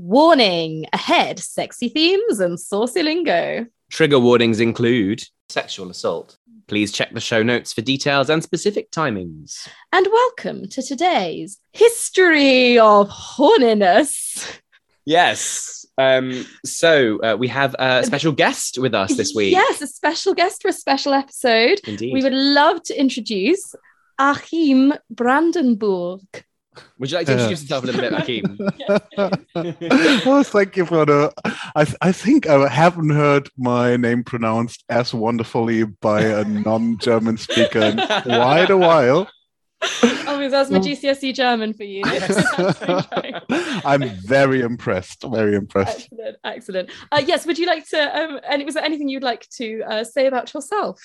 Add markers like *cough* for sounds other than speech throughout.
Warning ahead, sexy themes and saucy lingo. Trigger warnings include sexual assault. Please check the show notes for details and specific timings. And welcome to today's History of Horniness. Yes. Um, so uh, we have a special guest with us this week. Yes, a special guest for a special episode. Indeed. We would love to introduce Achim Brandenburg. Would you like to introduce yourself a little bit, Achim? *laughs* oh, thank you for the. I, th- I think I haven't heard my name pronounced as wonderfully by a non-German speaker in quite a while. Oh, because that's my GCSE German for you. *laughs* I'm very impressed. Very impressed. excellent, excellent. Uh, yes, would you like to? Um, and was there anything you'd like to uh, say about yourself?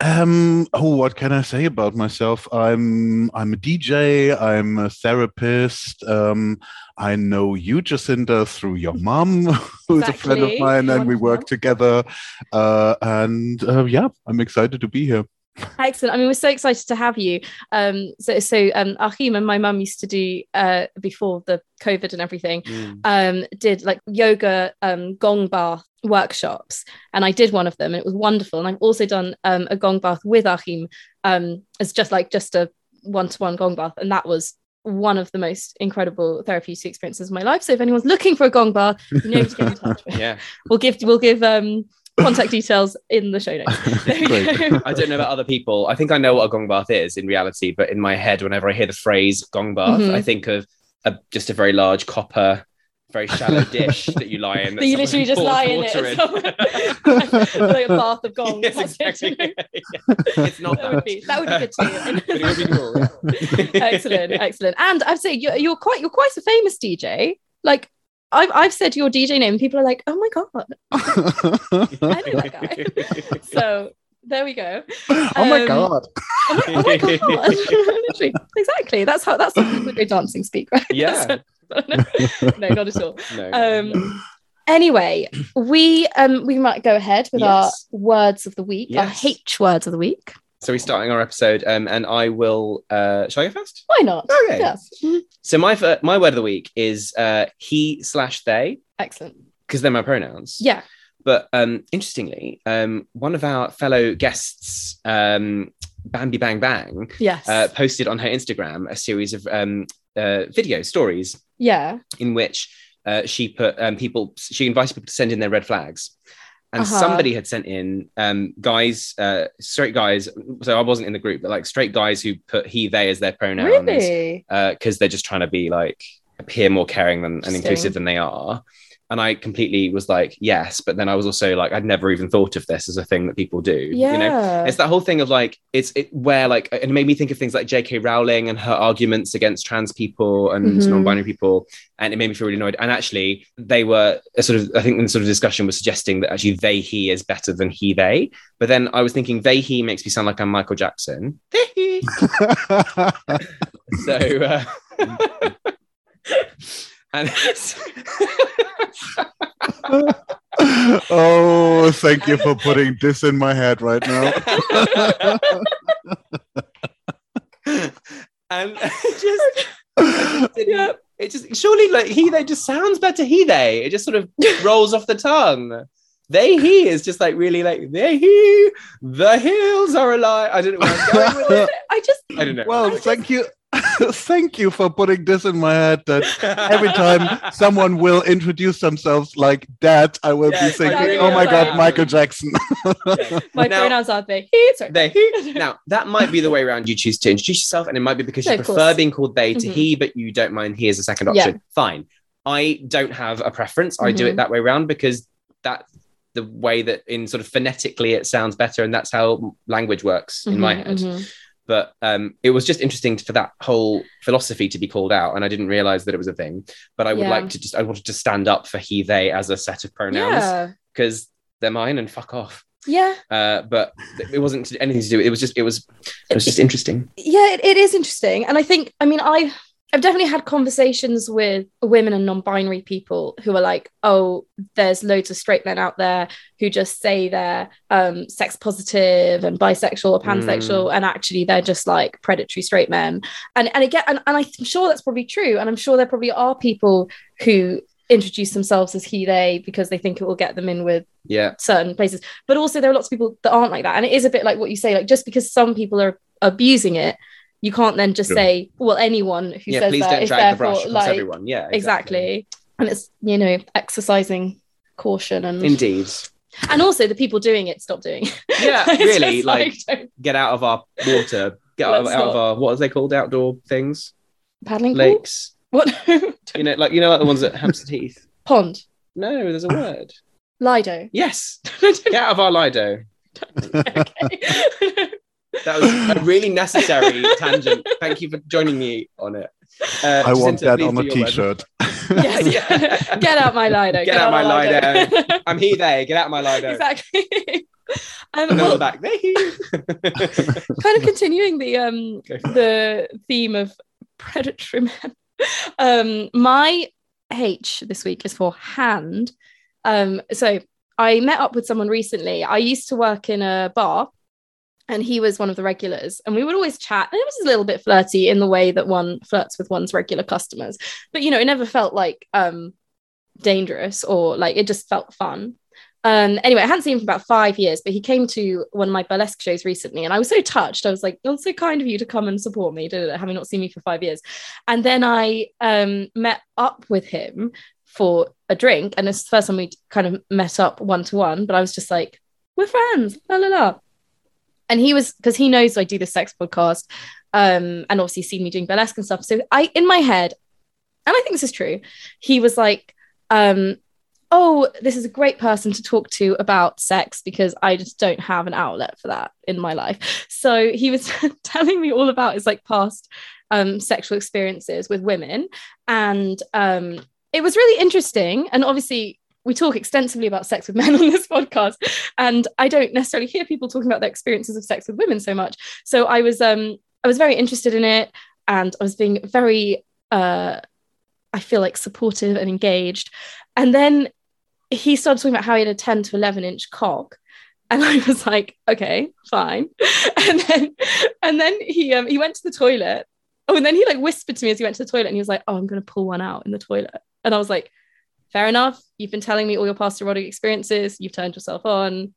Um. Oh, what can I say about myself? I'm I'm a DJ. I'm a therapist. Um. I know you, Jacinda, through your *laughs* mom, who's a friend of mine, and we work together. Uh. And uh, yeah, I'm excited to be here. Excellent. I mean, we're so excited to have you. Um, so, so um, Achim and my mum used to do uh, before the COVID and everything. Mm. Um, did like yoga um, gong bath workshops, and I did one of them, and it was wonderful. And I've also done um, a gong bath with Achim um, as just like just a one-to-one gong bath, and that was one of the most incredible therapeutic experiences of my life. So, if anyone's looking for a gong bath, you know to get in touch *laughs* with. Yeah. We'll give we'll give um, contact details in the show notes. *laughs* There we Great. go. I don't know about other people. I think I know what a gong bath is in reality, but in my head, whenever I hear the phrase gong bath, Mhm. I think of a, just a very large copper, very shallow dish that you lie in. *laughs* that you literally just lie in it. *laughs* like a bath of gold. *laughs* Yes, exactly. Yeah. It's not That that. would be that would be good too. but it would be cool. excellent, excellent. And I'd say you're, you're quite you're quite a famous DJ. Like I've I've said your DJ name, people are like, oh my god, I know that guy. so there we go. *gasps* oh my Um, god. Oh my, oh my god, exactly. That's how that's how people go dancing speak, right? Yeah. *laughs* no, not at all. *laughs* No. Um, anyway, we um we might go ahead with Yes. our words of the week, Yes. our H words of the week. so we're starting our episode, um, and I will. Uh, shall I go first? Why not? Okay. Yes. So my my word of the week is uh, he slash they Excellent. because they're my pronouns. Yeah. But um, interestingly, um, one of our fellow guests, um, Bambi Bang Bang, Yes. uh, posted on her Instagram a series of um, uh, video stories yeah. in which uh, she put um, people, she invited people to send in their red flags. And Uh-huh. somebody had sent in um, guys, uh, straight guys. So I wasn't in the group, but like straight guys who put he, they as their pronouns Really? because they're just trying to be like appear more caring than and inclusive than they are. And I completely was like, yes, but then I was also like, I'd never even thought of this as a thing that people do. Yeah. You know, it's that whole thing of like, it's it where like, it made me think of things like J.K. Rowling and her arguments against trans people and Mhm. non-binary people, and it made me feel really annoyed. And actually, they were a sort of, I think, the sort of discussion was suggesting that actually they he is better than he they. But then I was thinking they he makes me sound like I'm Michael Jackson. They he. *laughs* *laughs* So, uh, *laughs* and *laughs* oh, thank you for putting this in my head right now. *laughs* and *laughs* it just, Yeah. it just surely like he they just sounds better he they. It just sort of rolls off the tongue. They he is just like really like they he the hills are alive. I don't know where I'm going with it. I just I don't know. Well, thank you. *laughs* thank you for putting this in my head that every time someone will introduce themselves like that, I will Yes, be I thinking, oh my god, like- Michael Jackson. *laughs* my Now- pronouns are they. He. Sorry. They he. Now that might be the way around you choose to introduce yourself, and it might be because No, you of prefer course. being called they to Mhm. he, but you don't mind he as a second Yeah. option. Fine. I don't have a preference. I do Mhm. it that way around because that's the way that in sort of phonetically it sounds better, and that's how language works in my Mhm, head. mhm. But um, it was just interesting for that whole philosophy to be called out, and I didn't realize that it was a thing. But I would Yeah. like to just I wanted to stand up for he they as a set of pronouns Yeah. because they're mine and fuck off. Yeah. Uh, but it wasn't anything to do. It was just it was it was just interesting. yeah it, it is interesting and i think i mean i i've definitely had conversations with women and non-binary people who are like oh there's loads of straight men out there who just say they're um sex positive and bisexual or pansexual and actually they're just like predatory straight men. And and again and, and i'm sure that's probably true and i'm sure there probably are people who introduce themselves as he they because they think it will get them in with Yeah. certain places. But also there are lots of people that aren't like that and it is a bit like what you say like just because some people are abusing it you can't then just say well anyone who Yeah. says Please that don't is drag the brush like everyone. Yeah. exactly. and it's you know exercising caution and Indeed. and also the people doing it stop doing it. Yeah. *laughs* Really. just Like, *laughs* get out of our water. Get out, of, out of our what are they called? Outdoor things. paddling pool? Lakes. what *laughs* You know, like you know, like the ones at Hampstead Heath. pond No, there's a ah. word. lido Yes. Get out of our Lido. okay. That was a really necessary *laughs* tangent. Thank you for joining me on it. Uh, I want that on do a your word. t-shirt. *laughs* Yes, yeah. Get out my Lido. Get out my Lido. I'm he there. Get out my Lido. exactly. *laughs* um, And then well, back. There. kind of continuing the um Go it. the theme of predatory men. Um, my H this week is for hand. Um, so I met up with someone recently. I used to work in a bar and he was one of the regulars and we would always chat and it was a little bit flirty in the way that one flirts with one's regular customers. But you know it never felt like um dangerous or like it just felt fun. Um anyway i hadn't seen him for about five years but he came to one of my burlesque shows recently and i was so touched. I was like oh so kind of you to come and support me having not seen me for five years. And then i um met up with him for a drink and it's the first time we kind of met up one to one but i was just like we're friends la la la and he was because he knows I do the sex podcast, um, and obviously seen me doing burlesque and stuff. So I, in my head, and I think this is true, he was like, um, "Oh, this is a great person to talk to about sex because I just don't have an outlet for that in my life." So he was *laughs* telling me all about his like past um, sexual experiences with women, and um, it was really interesting. And obviously, we talk extensively about sex with men *laughs* on this podcast and i don't necessarily hear people talking about their experiences of sex with women so much so i was um i was very interested in it and i was being very uh i feel like supportive and engaged and then he started talking about how he had a 10 to 11 inch cock and *laughs* I was like, okay, fine. *laughs* And then, and then he um, he went to the toilet. Oh, and then he like whispered to me as he went to the toilet, and he was like, "Oh, I'm gonna pull one out in the toilet." And I was like, fair enough. You've been telling me all your past erotic experiences. You've turned yourself on.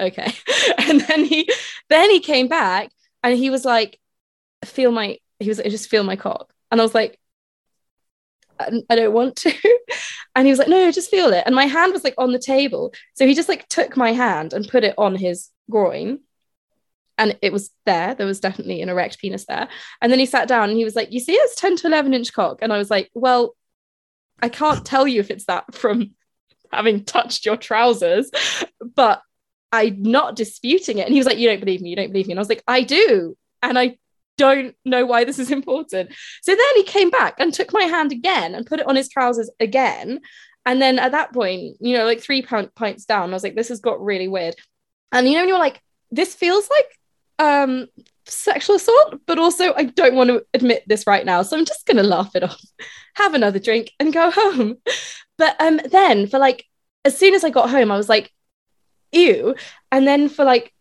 Okay. *laughs* And then he then he came back and he was like, feel my he was like, just feel my cock. And I was like, I, I don't want to. *laughs* And he was like, no, no, just feel it. And my hand was like on the table. So he just like took my hand and put it on his groin. And it was there. There was definitely an erect penis there. And then he sat down and he was like, You see, it's 10 to 11 inch cock. And I was like, Well, I can't tell you if it's that from having touched your trousers, but I'm not disputing it. And he was like, You don't believe me. You don't believe me. And I was like, I do. And I don't know why this is important. So then he came back and took my hand again and put it on his trousers again. And then at that point, you know, like three pints down, I was like, this has got really weird. And you know, when you're like, this feels like um sexual assault, but also I don't want to admit this right now. So I'm just gonna laugh it off, have another drink, and go home. But um then for like as soon as I got home, I was like, ew. And then for like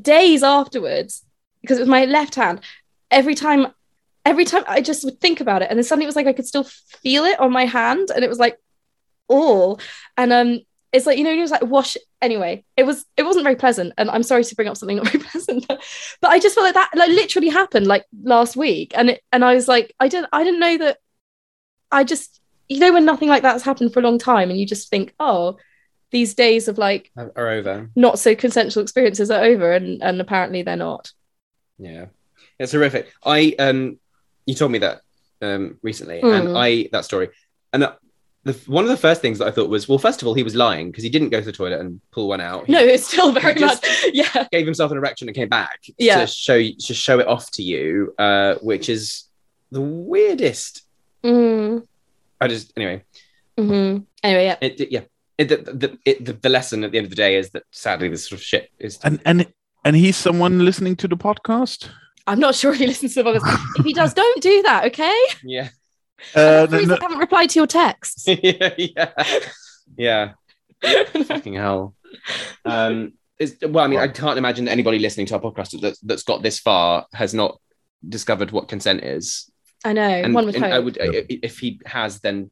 days afterwards, because it was my left hand, every time, every time I just would think about it, and then suddenly it was like I could still feel it on my hand, and it was like, oh, and um, it's like you know, it was like wash. Anyway, it was it wasn't very pleasant, and I'm sorry to bring up something not *laughs* very pleasant, but, but I just felt like that like literally happened like last week, and it and I was like, I didn't I didn't know that. I just you know when nothing like that has happened for a long time, and you just think, oh, these days of like Are over. not so consensual experiences are over, and and apparently they're not. Yeah, it's horrific. I um, you told me that um recently, Mm. and I that story, and uh, the one of the first things that I thought was, well, first of all, he was lying because he didn't go to the toilet and pull one out. He No, it's still very much *laughs* yeah. gave himself an erection and came back Yeah. to show to show it off to you, uh, which is the weirdest. Mm, I just anyway, mhm. Anyway, yeah. it, it- yeah. It, the, the, it, the, the lesson at the end of the day is that sadly this sort of shit is And and and he's someone listening to the podcast. I'm not sure he listens to the podcast. *laughs* if he does, don't do that, okay? yeah *laughs* Uh, I'm no, I haven't replied to your texts. *laughs* yeah yeah yeah fucking hell. Um, it's, well, I mean, I can't imagine that anybody listening to our podcast that's, that's got this far has not discovered what consent is. I know. And, one would and hope. I would, Yeah. if he has, then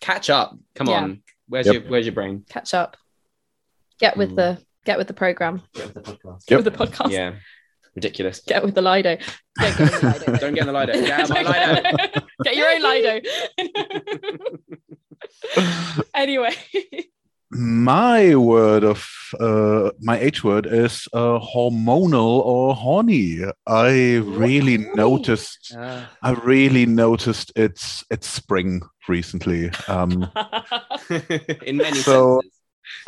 Catch up. Come Yeah. on. Where's Yep. your Where's your brain? Catch up. Get with Mm. the get with the program. Get with the podcast. Get with the podcast. Yeah. Ridiculous. Get with the Lido. Don't get the Lido. *laughs* Don't get in the Lido. Get out my Lido. *laughs* Get your own Lido. *laughs* anyway. My word of uh, my H word is uh, hormonal or horny. I really horny? noticed. Ah. I really noticed it's it's spring recently. Um, *laughs* in many So- senses.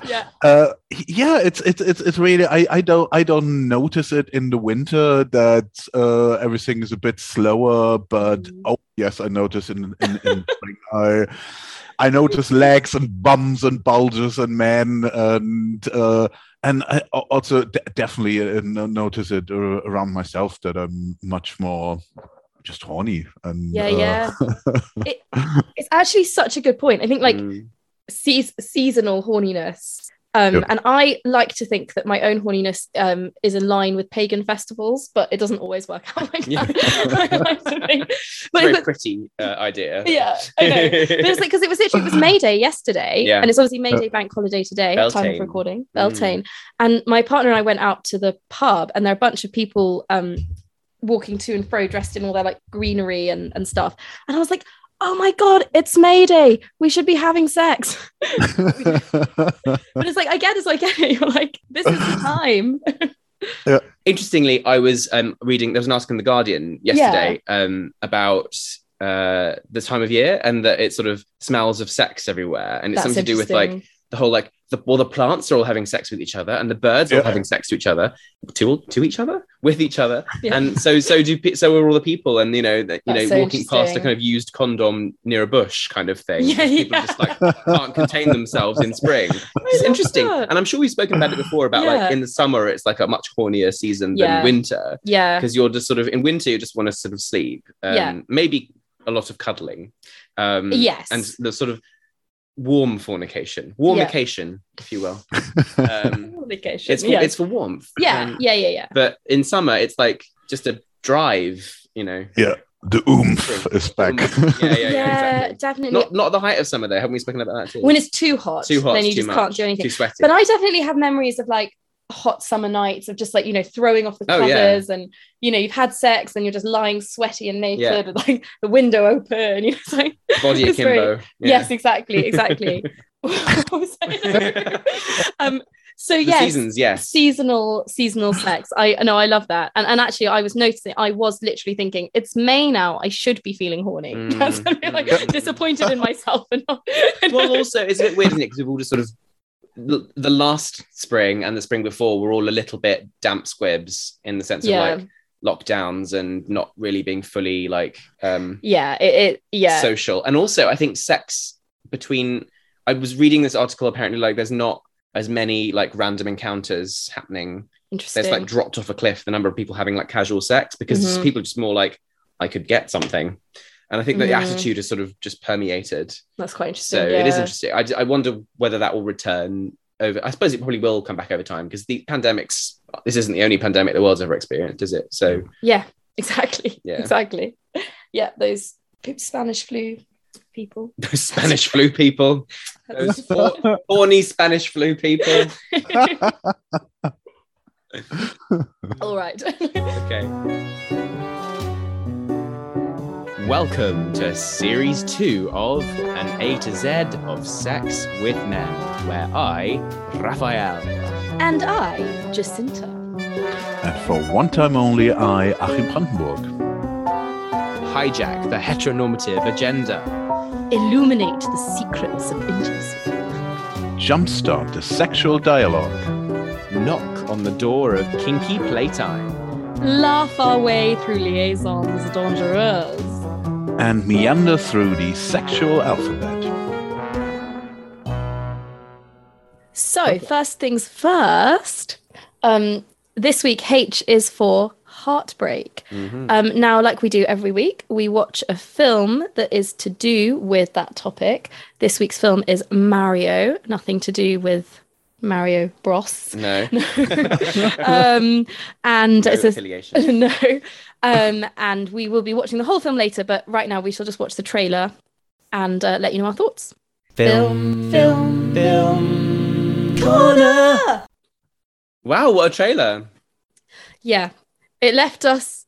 yeah. uh, yeah, it's it's it's it's really. I I don't I don't notice it in the winter that uh, everything is a bit slower. But Mm. oh yes, I notice in in, in spring. I I notice legs and bums and bulges and men and uh, and I also de- definitely uh, notice it uh, around myself that I'm much more just horny and Yeah, uh, yeah. *laughs* It, it's actually such a good point. I think like Mm. seas- seasonal horniness. Um, Yep. And I like to think that my own horniness um, is in line with pagan festivals, but it doesn't always work out like that. *laughs* Like. *laughs* But, Very but- pretty uh, idea. yeah, I know. Like because it was literally it was May Day yesterday, Yeah. and it's obviously May Day bank holiday today, time of Beltane. recording, Mm. Beltane. And my partner and I went out to the pub, and there are a bunch of people um, walking to and fro, dressed in all their like greenery and and stuff. And I was like, oh my god, it's mayday We should be having sex. *laughs* But it's like I get it, so I get it. *laughs* You're like, this is the time. *laughs* yeah. Interestingly, I was um, reading. There was an article in the Guardian yesterday um, about uh, the time of year and that it sort of smells of sex everywhere, and it's That's something to do with like interesting. The whole like the all the plants are all having sex with each other, and the birds are all having sex to each other, to to each other, with each other, Yeah. and so so do pe- so are all the people, and you know that you know so walking past a kind of used condom near a bush kind of thing. *laughs* Yeah, people yeah. just like can't contain themselves in spring. *laughs* It's interesting, that. and I'm sure we've spoken about it before. About Yeah. like in the summer, it's like a much hornier season than winter yeah, because you're just sort of in winter, you just want to sort of sleep. Um, Yeah. maybe a lot of cuddling. Um, Yes. and the sort of warm fornication, warmication, if you will. *laughs* Um, Communication, it's for, yeah. it's for warmth. yeah, Um, yeah, yeah, yeah. But in summer, it's like just a drive. You know. Yeah. The oomph is back. Yeah, yeah, yeah. Yeah, exactly. definitely. Not not the height of summer though. Haven't we spoken about that too? when it's too hot, too hot, then you too just much, can't do anything. Too sweaty. But I definitely have memories of like hot summer nights of just like you know throwing off the Oh, covers yeah. and you know you've had sex and you're just lying sweaty and naked Yeah. with like the window open. *laughs* You know, it's like Body it's very- akimbo. Yeah. yes, exactly, exactly. What was I- um, so The yes, seasons, yes. seasonal seasonal sex. I know I love that, and and actually I was noticing. I was literally thinking it's May now. I should be feeling horny. *laughs* Mm. That's like Mm. disappointed in myself and not. well, also, it's a bit weird, isn't it? Because we've all just sort of the last spring and the spring before were all a little bit damp squibs in the sense Yeah. of like lockdowns and not really being fully like um yeah, it, it yeah. social. And also, I think sex between. I was reading this article. Apparently, like there's not as many like random encounters happening. Interesting. There's like dropped off a cliff the number of people having like casual sex because Mhm. people are just more like I could get something. And I think that the Mhm. attitude is sort of just permeated. That's quite interesting. So it is interesting. I, I wonder whether that will return over. I suppose it probably will come back over time because the pandemics. This isn't the only pandemic the world's ever experienced, is it? So Yeah, exactly. Yeah. Exactly. Yeah, those Spanish flu people. *laughs* those Spanish flu people, those hor- horny Spanish flu people. *laughs* All right. Okay. *laughs* Welcome to series two of An A to Z of Sex with Men, where I, Raphael, and I, Jacinta. and for one time only, I, Achim Brandenburg. hijack the heteronormative agenda. Illuminate the secrets of intimacy. Jumpstart the sexual dialogue. knock on the door of kinky playtime. Laugh our way through liaisons dangereuses. And meander through the sexual alphabet. So, first things first. Um, this week, H is for heartbreak. Um, now, like we do every week, we watch a film that is to do with that topic. This week's film is Mario, nothing to do with Mario Bros. No, *laughs* *laughs* um, and no it's a, affiliation. *laughs* no. Um, and we will be watching the whole film later, but right now we shall just watch the trailer and uh, let you know our thoughts. Film, film, film corner. Wow, what a trailer! Yeah, it left us.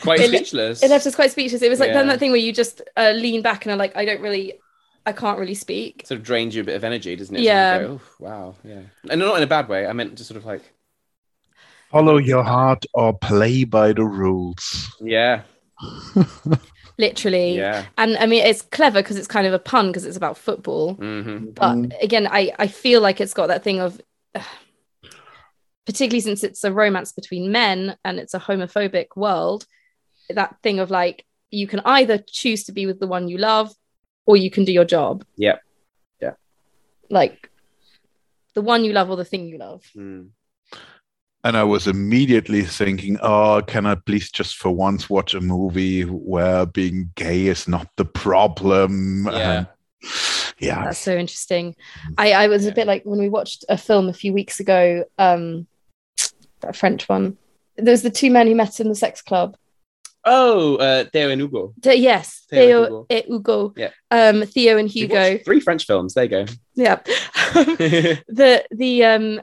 Quite It- speechless. It left us quite speechless. It was like then that thing where you just uh, lean back and are like, I don't really, I can't really speak. sort of drains you a bit of energy, doesn't it? Yeah. Go, "Oh, wow, yeah, and not in a bad way. I meant just sort of like, Follow your heart or play by the rules. yeah, *laughs* Literally. yeah, And I mean, it's clever because it's kind of a pun because it's about football. hmm But again, I, I feel like it's got that thing of, *sighs* particularly since it's a romance between men and it's a homophobic world, that thing of like, you can either choose to be with the one you love or you can do your job. Yep. Yeah. Like the one you love or the thing you love. Mm. And I was immediately thinking, oh, can I please just for once watch a movie where being gay is not the problem? Yeah. And- *laughs* yeah. That's so interesting. I, I was Yeah. a bit like when we watched a film a few weeks ago, um, a French one. There's the two men who met in the sex club. Oh, uh, Theo and Hugo. Th- yes, Theo and Theo Hugo. et Hugo. Yeah. Um, Theo and Hugo. Three French films. There you go. Yeah. *laughs* *laughs* the the um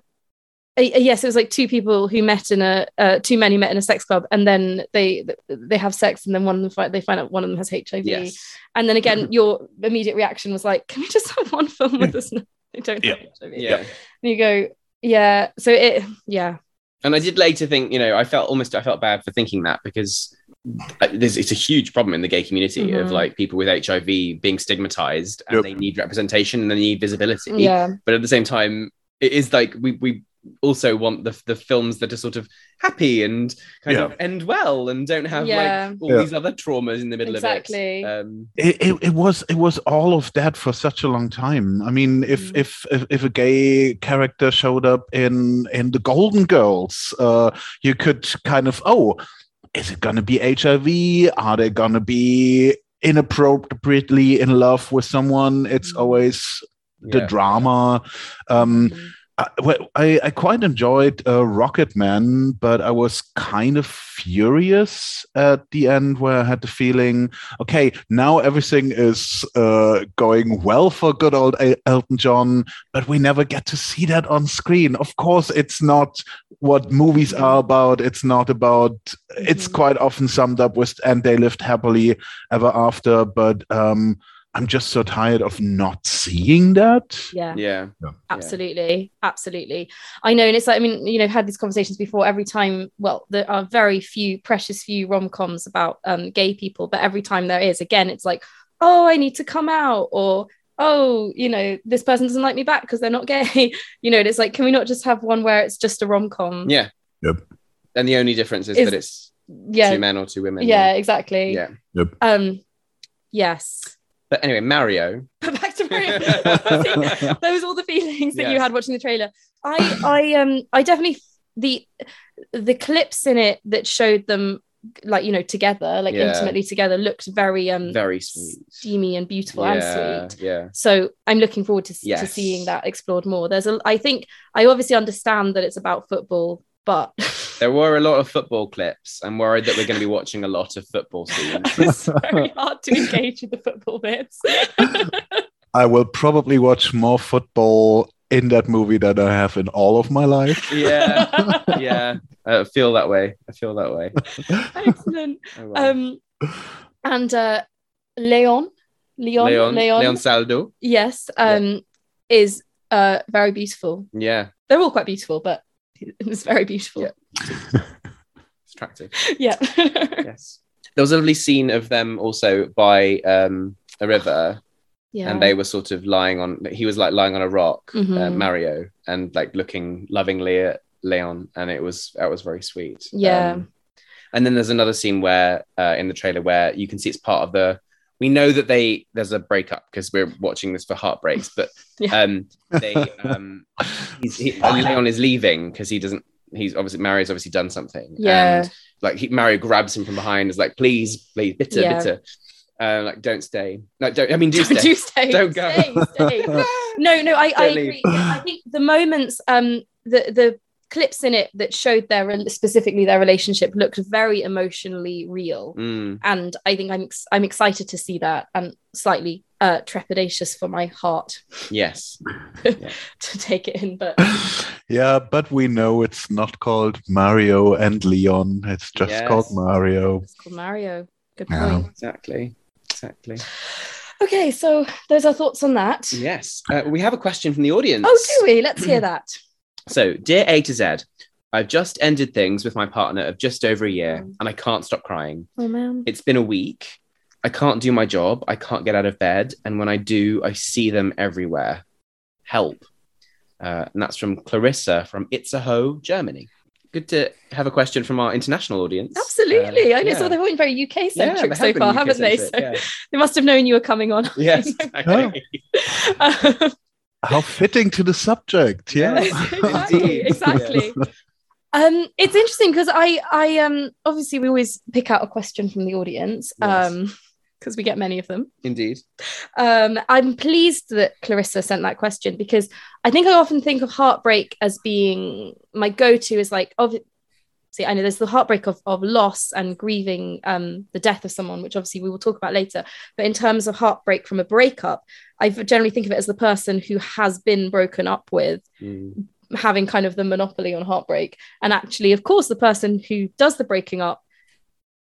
uh, yes, it was like two people who met in a uh, two men who met in a sex club, and then they they have sex, and then one of them find, they find out one of them has HIV, yes. and then again, *laughs* your immediate reaction was like, "Can we just have one film with us? now? They don't have HIV." Yeah. And you go, "Yeah." So it, yeah, And I did later think, you know, I felt almost, I felt bad for thinking that because uh, there's, it's a huge problem in the gay community of Mhm. like people with HIV being stigmatized and Yep. they need representation and they need visibility. yeah, But at the same time, it is like we, we also want the, the films that are sort of happy and kind Yeah. of end well and don't have Yeah. like all Yeah. these other traumas in the middle Exactly. of it. Um, it, it, it was it was all of that for such a long time. I mean, if Mm. if, if if a gay character showed up in in the Golden Girls, uh, you could kind of oh, is it gonna be HIV? Are they gonna be inappropriately in love with someone? It's Mm. always the yeah. drama. Um, I, I, I quite enjoyed uh, Rocketman, but I was kind of furious at the end where I had the feeling, okay, now everything is uh, going well for good old El- Elton John, but we never get to see that on screen. Of course, it's not what movies are about. It's not about, it's Mhm. quite often summed up with, and they lived happily ever after, but um, I'm just so tired of not seeing that. yeah. Yeah. absolutely absolutely i know and it's like i mean you know I've had these conversations before every time well there are very few precious few rom-coms about um gay people but every time there is again it's like oh i need to come out or oh you know this person doesn't like me back because they're not gay *laughs* you know and it's like can we not just have one where it's just a rom-com Yeah. Yep. And the only difference is, Is- that it's yeah two men or two women. yeah exactly Yeah. Yep. um yes But anyway, Mario. *laughs* back to Mario. *laughs* Those are all the feelings that you had watching the trailer. I I um I definitely the the clips in it that showed them like you know together like Yeah. intimately together looked very um Very sweet. steamy and beautiful yeah, and sweet. Yeah. So I'm looking forward to, to Yes. seeing that explored more. There's a I think I obviously understand that it's about football, but *laughs* There were a lot of football clips. I'm worried that we're going to be watching a lot of football scenes. *laughs* it's very hard to engage with the football bits. *laughs* I will probably watch more football in that movie that I have in all of my life. yeah. *laughs* Yeah. I feel that way. I feel that way. *laughs* Excellent. *laughs* Oh, well. Um, and uh, Leon, Leon, Leon, Leon, Leon Saldo. yes, um, is uh very beautiful. Yeah. They're all quite beautiful, but it's very beautiful. Yeah. It's attractive. Yeah. Yes. There was a lovely scene of them also by um, a river, yeah. and they were sort of lying on. He was like lying on a rock, uh, Mhm. Mario, and like looking lovingly at Leon, and it was that was very sweet. Yeah. Um, and then there's another scene where uh, in the trailer where you can see it's part of the. We know that they there's a breakup because we're watching this for heartbreaks, but *laughs* Yeah. um, they um, he's, he, Leon is leaving because he doesn't. He's obviously Mario's obviously done something. Yeah. And like he, Mario grabs him from behind, is like, please, please, bitter, Yeah. bitter. Uh, like, don't stay. No, don't. I mean, do stay. *laughs* do stay. Don't go. Stay, stay. *laughs* no, no, I, I agree. I think the moments, um, the the clips in it that showed their specifically their relationship looked very emotionally real, Mm. and I think I'm ex- I'm excited to see that and slightly uh, trepidatious for my heart Yes. *laughs* to take it in, but yeah, but we know it's not called Mario and Leon. It's just Yes. called Mario. it's called Mario. Good Yeah. Exactly. Exactly. Okay, so those are thoughts on that. Yes. Uh, we have a question from the audience. Oh, do we? Let's hear *clears throat* that. So, dear A to Z, I've just ended things with my partner of just over a year Mm. and I can't stop crying. Oh man. It's been a week. I can't do my job. I can't get out of bed. And when I do, I see them everywhere. Help. Uh, and that's from Clarissa from Itzehoe, Germany. Good to have a question from our international audience. Absolutely. Uh, I know yeah. so they've all been very UK centric they so have been far, haven't they? UK-centric, So they must have known you were coming on. yeah. Yes. *laughs* exactly. Um, How fitting to the subject. Yeah. *laughs* exactly, exactly. *laughs* Um, it's interesting because I, I, um, obviously we always pick out a question from the audience, Yes. um, because we get many of them. Indeed. Um, I'm pleased that Clarissa sent that question because I think I often think of heartbreak as being my go-to is like, obvi- see, I know there's the heartbreak of, of loss and grieving um, the death of someone, which obviously we will talk about later. But in terms of heartbreak from a breakup, I generally think of it as the person who has been broken up with Mm. having kind of the monopoly on heartbreak. And actually, of course, the person who does the breaking up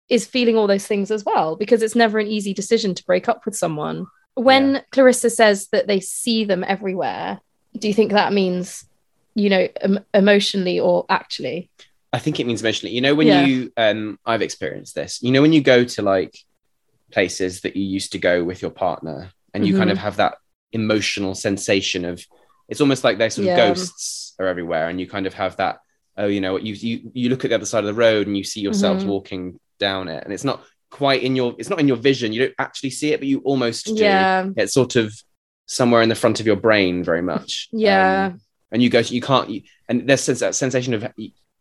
is feeling all those things as well, because it's never an easy decision to break up with someone. When Clarissa says that they see them everywhere, do you think that means, you know, em- emotionally or actually? I think it means emotionally. You know, when Yeah. you, um, I've experienced this. You know, when you go to like places that you used to go with your partner, and you kind Mhm. of have that emotional sensation of, it's almost like they're sort of ghosts are everywhere, and you kind of have that. Oh, you know, you you you look at the other side of the road and you see yourselves Mhm. walking down it, and it's not quite in your, it's not in your vision. You don't actually see it, but you almost do. Yeah. It's sort of somewhere in the front of your brain, very much. Yeah. Um, and you go to, you can't you, and there's that sensation of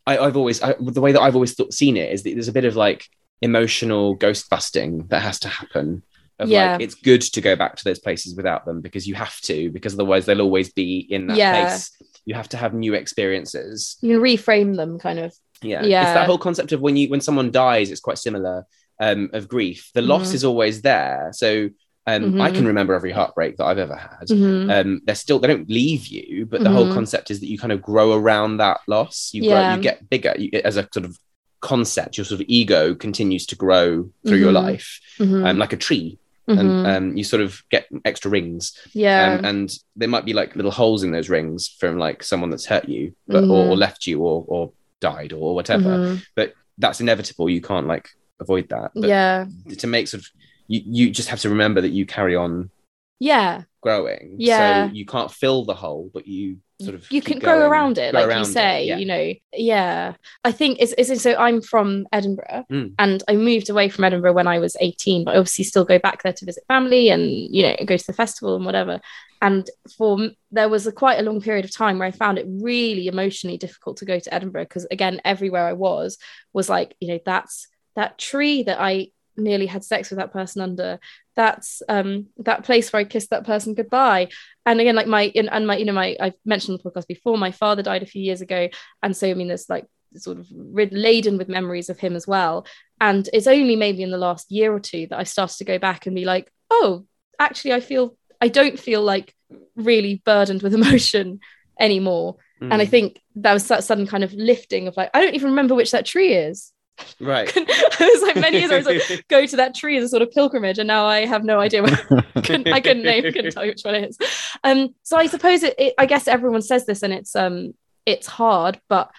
I, i've always I, the way that i've always thought, seen it is that there's a bit of like emotional ghost busting that has to happen of Yeah. like it's good to go back to those places without them because you have to because otherwise they'll always be in that Yeah. place you have to have new experiences You can reframe them kind of. Yeah Yeah. it's that whole concept of when you when someone dies it's quite similar um of grief the loss Mhm. is always there so um i Mhm. can remember every heartbreak that i've ever had Mhm. um they're still they don't leave you but the whole Mhm. concept is that you kind of grow around that loss you grow you get bigger you, as a sort of concept your sort of ego continues to grow through your Mhm. life um, like a tree and um, you sort of get extra rings yeah. um, and there might be like little holes in those rings from like someone that's hurt you but, or, or left you or, or died or whatever Mhm. that's inevitable you can't like avoid that but Yeah. to make sort of you, you just have to remember that you carry on Yeah. Growing. Yeah. So you can't fill the hole, but you sort of you can grow going, around it grow like around you it, say yeah. you know yeah i think it's, it's so i'm from edinburgh Mm. and i moved away from edinburgh when i was 18 but I obviously still go back there to visit family and you know go to the festival and whatever and for there was a quite a long period of time where i found it really emotionally difficult to go to edinburgh because again everywhere i was was like you know that's that tree that i nearly had sex with that person under that's um that place where i kissed that person goodbye. And again like my and my you know my i've mentioned on the podcast before my father died a few years ago. And so i mean there's like sort of rid- laden with memories of him as well. And it's only maybe in the last year or two that i started to go back and be like oh actually i feel i don't feel like really burdened with *laughs* emotion anymore. And i Mm. think that was that sudden kind of lifting of like i don't even remember which that tree is right. *laughs* it was like many years ago, I was like, *laughs* go to that tree as a sort of pilgrimage, and now I have no idea. Where, couldn't, I couldn't name, couldn't tell you which one it is. Um, so I suppose it, it. I guess everyone says this, and it's um, it's hard, but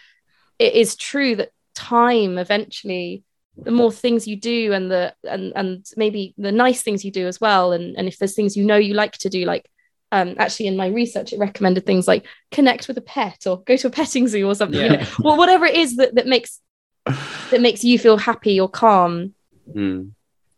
it is true that time eventually, the more things you do, and the and and maybe the nice things you do as well, and and if there's things you know you like to do, like. Um, actually, in my research, it recommended things like connect with a pet or go to a petting zoo or something. You know, well, whatever it is that, that makes that makes you feel happy or calm Mm.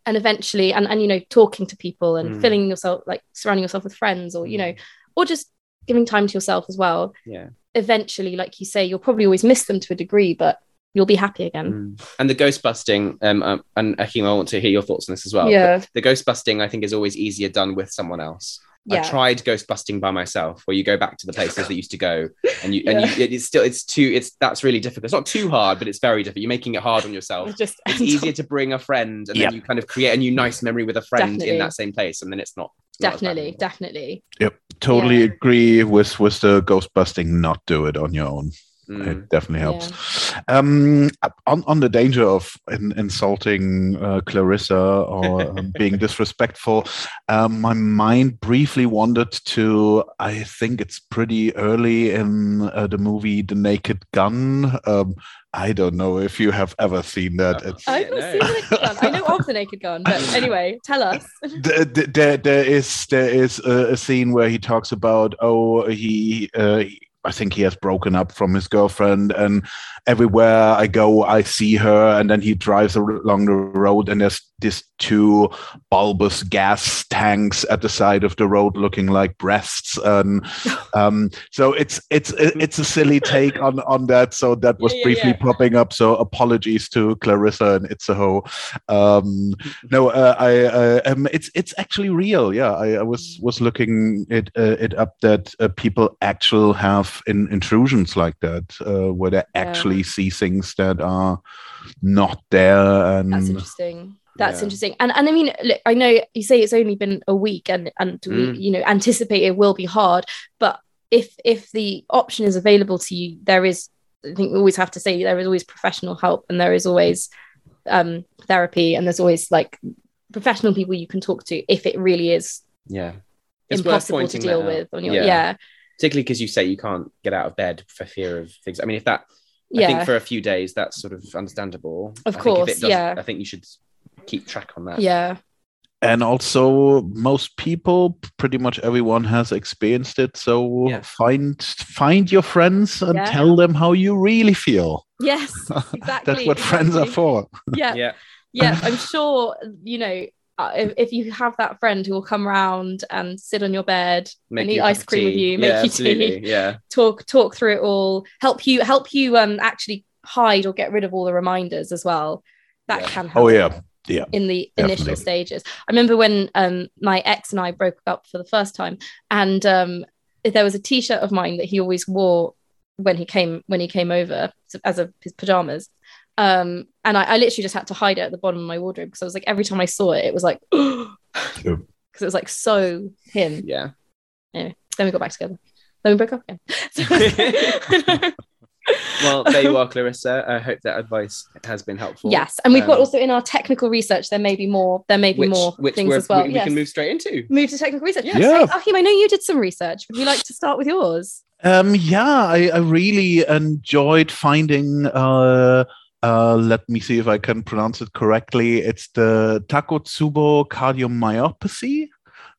and eventually and and you know talking to people and Mm. filling yourself like surrounding yourself with friends or you know or just giving time to yourself as well Yeah. eventually like you say you'll probably always miss them to a degree but you'll be happy again Mm. And the ghost busting, um, um, and Achim, I want to hear your thoughts on this as well. but yeah the ghost busting, I think, is always easier done with someone else. Yeah. I tried ghost busting by myself, where you go back to the places that used to go, and you and *laughs* you, it's still it's too it's that's really difficult. It's not too hard, but it's very difficult. You're making it hard on yourself. It's just It's *laughs* easier to bring a friend, and Yeah. then you kind of create a new nice memory with a friend Definitely. in that same place, and then it's not it's not definitely, anymore. definitely. Totally Yeah. agree with with the ghost busting. Not do it on your own. Mm. It definitely helps. Um, on on the danger of in, insulting uh, Clarissa or um, *laughs* being disrespectful, um, my mind briefly wandered to. I think it's pretty early in uh, the movie The Naked Gun. Um, I don't know if you have ever seen that. Uh, It's I've Yeah, not no. seen the naked gun. I know of the naked gun, but *laughs* anyway, tell us. *laughs* Th- th- there, there is there is a, a scene where he talks about oh he uh, I think he has broken up from his girlfriend and everywhere I go I see her and then he drives along the road and there's these two bulbous gas tanks at the side of the road looking like breasts. And *laughs* um, so it's it's it's a silly take on on that. So that was Yeah, yeah, briefly yeah. popping up. So apologies to Clarissa and Itzehoe um no uh, i uh, um, it's it's actually real. Yeah i, I was was looking it uh, it up that uh, people actually have in, intrusions like that uh, where they actually see things that are not there and That's interesting. That's Yeah. interesting. And and I mean, look, I know you say it's only been a week, and and we Mm. you know anticipate it will be hard. But if if the option is available to you, there is. I think we always have to say there is always professional help, and there is always um, therapy, and there's always like professional people you can talk to if it really is Yeah, It's worth impossible to deal with on your Yeah. yeah particularly because you say you can't get out of bed for fear of things. I mean, if that yeah. I think for a few days that's sort of understandable. Of I course, does- yeah. I think you should keep track on that. yeah and also most people pretty much everyone has experienced it so Yeah. find find your friends and Yeah. tell them how you really feel yes *laughs* exactly that's what friends are for yeah Yeah. yeah i'm sure you know uh, if, if you have that friend who will come around and sit on your bed Make and eat you a ice of cream with you make yeah, you tea. Yeah. *laughs* talk talk through it all help you help you um actually hide or get rid of all the reminders as well that Yeah. can help oh yeah yeah in the initial stages. I remember when um my ex and i broke up for the first time and um there was a t-shirt of mine that he always wore when he came when he came over as a his pajamas. Um and I, I literally just had to hide it at the bottom of my wardrobe because I was like every time I saw it it was like *gasps* because Yep. it was like so him. Yeah. Anyway, then we got back together. Then we broke up again *laughs* *laughs* *laughs* Well, there you *laughs* are, Clarissa. I hope that advice has been helpful. yes and we've got Um, also in our technical research there may be more there may be which, more which things as well we, we yes. can move straight into. move to technical research Yes. Yeah. So, Achim, I know you did some research would you like to start with yours Um, yeah, I, I really enjoyed finding. Uh, uh, let me see if I can pronounce it correctly. It's the Takotsubo cardiomyopathy.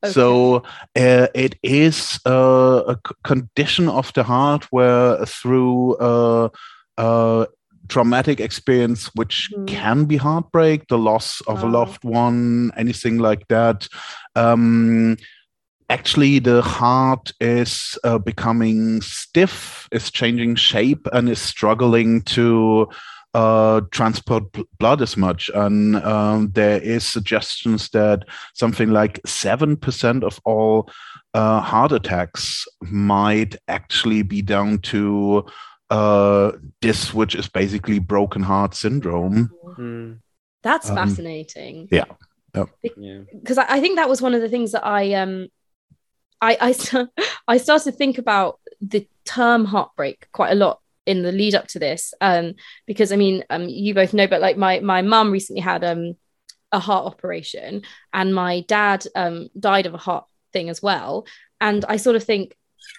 So uh, it is uh, a condition of the heart where through uh, uh, traumatic experience, which Hmm. can be heartbreak, the loss of a Oh. loved one, anything like that. Um, actually, the heart is uh, becoming stiff, is changing shape, and is struggling to uh, transport bl- blood as much. And um, there is suggestions that something like seven percent of all uh, heart attacks might actually be down to uh, this, which is basically broken heart syndrome. Hmm, that's Um, fascinating yeah. yeah. because I, I think that was one of the things that I um I I, *laughs* st- I started to think about the term heartbreak quite a lot in the lead up to this um because I mean um you both know but like my my mum recently had um a heart operation and my dad um died of a heart thing as well and I sort of think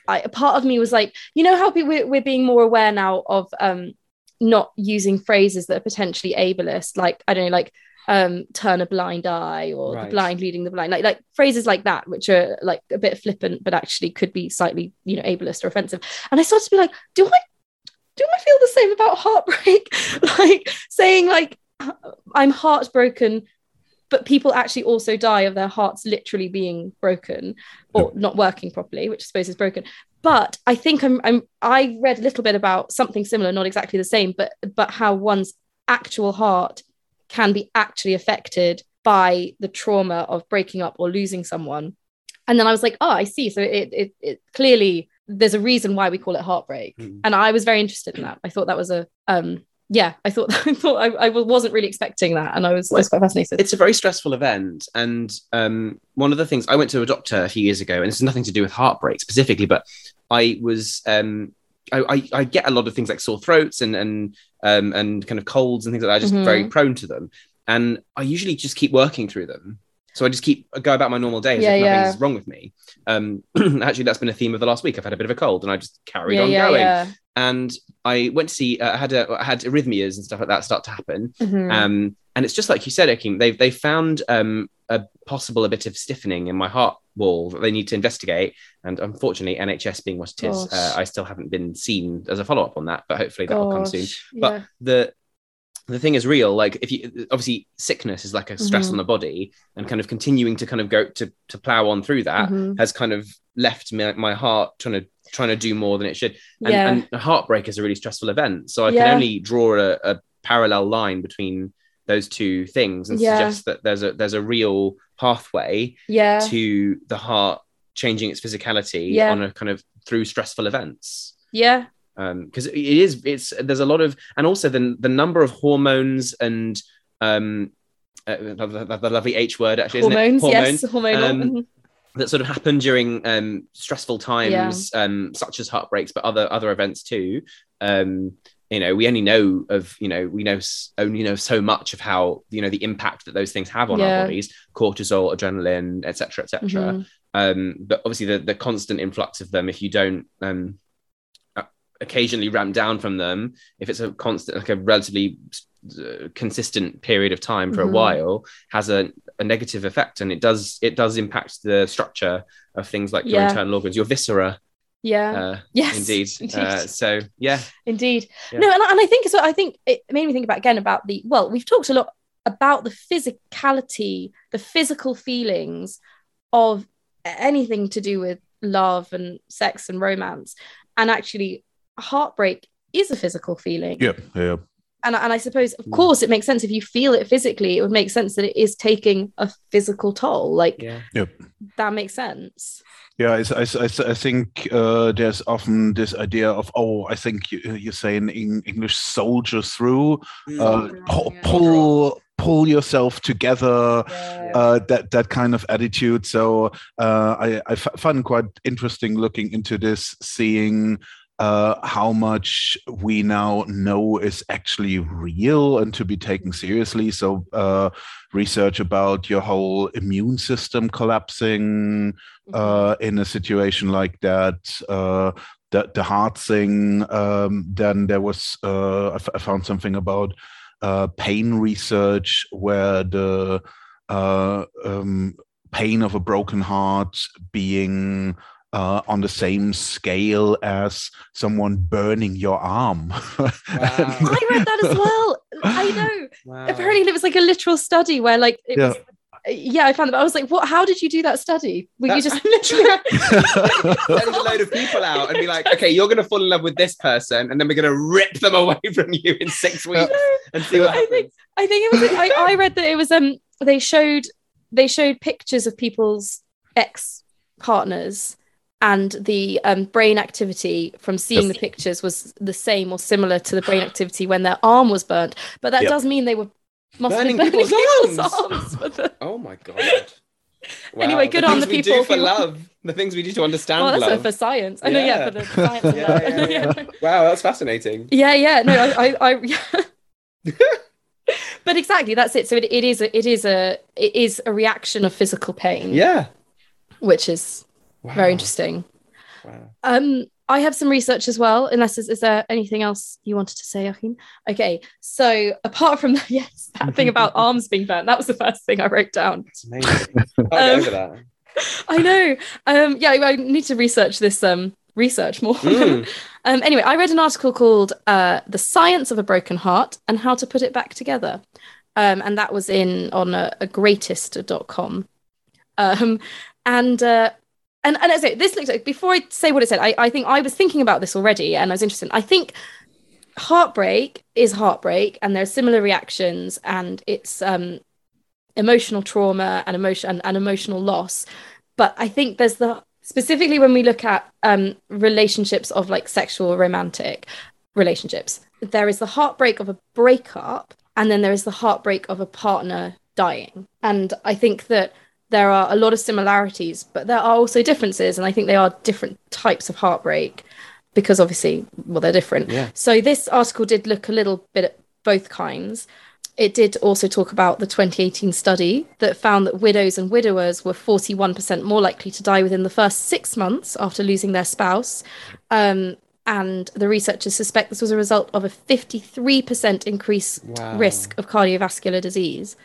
I a part of me was like you know how we- we're, we're being more aware now of um not using phrases that are potentially ableist like I don't know like um turn a blind eye or Right. the blind leading the blind like like phrases like that which are like a bit flippant but actually could be slightly you know ableist or offensive and i started to be like do i do i feel the same about heartbreak? *laughs* Like saying like i'm heartbroken but people actually also die of their hearts literally being broken or not working properly which i suppose is broken. But i think i'm i'm i read a little bit about something similar not exactly the same but but how one's actual heart can be actually affected by the trauma of breaking up or losing someone. And then I was like, oh, I see. So it it, it clearly there's a reason why we call it heartbreak, Mm. and I was very interested in that. I thought that was a um yeah, I thought *laughs* I thought I, I wasn't really expecting that, and I was, I was quite fascinated. it's a very stressful event and um, one of the things i went to a doctor a few years ago and this has nothing to do with heartbreak specifically but i was um, I, I, I get a lot of things like sore throats and and um, and kind of colds and things like that. I'm just Mhm. very prone to them, and I usually just keep working through them. So I just keep I go about my normal day as Yeah, if yeah. nothing's wrong with me. Um, *clears throat* actually, that's been a theme of the last week. I've had a bit of a cold, and I just carried yeah, on yeah, going. yeah. And I went to see. Uh, I had a, I had arrhythmias and stuff like that start to happen. Mhm. Um, and it's just like you said, Achim, they've they found um, a possible a bit of stiffening in my heart wall that they need to investigate. And unfortunately, NHS being what it is, uh, I still haven't been seen as a follow up on that. But hopefully that will come soon. But yeah. the the thing is real. Like if you obviously sickness is like a stress Mhm. on the body, and kind of continuing to kind of go to to plow on through that Mhm. has kind of left my, my heart trying to trying to do more than it should and, yeah. and a heartbreak is a really stressful event so i Yeah. can only draw a, a parallel line between those two things and Yeah. suggest that there's a there's a real pathway yeah. to the heart changing its physicality on a kind of through stressful events yeah. Because it is it's there's a lot of and also the the number of hormones and um uh, the, the- the lovely H word actually isn't Hormones, yes, hormonal. Um, Mhm. that sort of happen during um, stressful times, um, such as heartbreaks, but other other events too. Um, you know, we only know of you know we know only know so much of how you know the impact that those things have on Yeah. our bodies, cortisol, adrenaline, etc., etc. Mhm. Um, but obviously, the the constant influx of them, if you don't um, occasionally ramp down from them, if it's a constant, like a relatively uh, consistent period of time for Mhm. a while, has a, a negative effect, and it does it does impact the structure of things like your Yeah. internal organs, your viscera. Yeah. Uh, yes. indeed. *laughs* Indeed. Uh, so yeah, Indeed. Yeah. No, and, and I think so I think it made me think about again about the well, we've talked a lot about the physicality, the physical feelings of anything to do with love and sex and romance. And actually, heartbreak is a physical feeling. Yeah, yeah. And, and I suppose, of course, it makes sense if you feel it physically, it would make sense that it is taking a physical toll. Like yeah, that makes sense. Yeah, I, I, I, I think uh, there's often this idea of, oh, I think you, you say in English, soldier through, uh, Mm, pull, yeah. pull, pull yourself together, Yeah. uh, that that kind of attitude. So uh, I, I f- found quite interesting looking into this, seeing uh, how much we now know is actually real and to be taken seriously. So uh, research about your whole immune system collapsing uh, in a situation like that. Uh, the, the heart thing. Um, then there was uh, I, f- I found something about uh, pain research where the uh, um, pain of a broken heart being uh, on the same scale as someone burning your arm. I read that as well. I know. Wow. apparently it was like a literal study where like it Yeah. was yeah i found that i was like what how did you do that study were you just *laughs* literally *laughs* sending a load of people out and be like, okay, you're going to fall in love with this person, and then we're going to rip them away *laughs* from you in six weeks and see what I happens. think- i think it was I, I read that it was um they showed they showed pictures of people's ex partners and the um, brain activity from seeing the pictures was the same or similar to the brain activity when their arm was burnt but that Yep. does mean they were must Burning burning people's people's, arms. *laughs* arms the- Oh my god. *laughs* Anyway, good on things the we people do for who- love. The things we do to understand well that's love. for science i know yeah, Yeah. for the science *laughs* Yeah, yeah, wow, that's fascinating. Yeah, yeah. No, I, I, I yeah. but exactly, that's it. So it, it is a, it is a, it is a reaction of physical pain, Yeah. which is Wow. very interesting. Wow. Um, I have some research as well. Unless is, is there anything else you wanted to say, Achim? Okay, so apart from *laughs* that, yes, that thing about *laughs* arms being burnt, that was the first thing I wrote down. It's amazing. *laughs* Um, over that. I know. Um, yeah, I need to research this um research more. Mm. Um, anyway, I read an article called uh, "The Science of a Broken Heart and How to Put It Back Together," um, and that was in on a, a greatest.com. Um, and uh, and and say, this looks like before I say what it said, I, I think I was thinking about this already, and I was interested. I think heartbreak is heartbreak, and there are similar reactions, and it's um, emotional trauma and emotion and, and emotional loss. but I think there's the specifically when we look at um, relationships of like sexual romantic relationships, there is the heartbreak of a breakup, and then there is the heartbreak of a partner dying. And I think that there are a lot of similarities, but there are also differences, and I think they are different types of heartbreak because obviously, well, they're different. Yeah. So this article did look a little bit at both kinds. It did also talk about the 2018 study that found that widows and widowers were 41% more likely to die within the first six months after losing their spouse. Um, and the researchers suspect this was a result of a 53% increase Wow. risk of cardiovascular disease,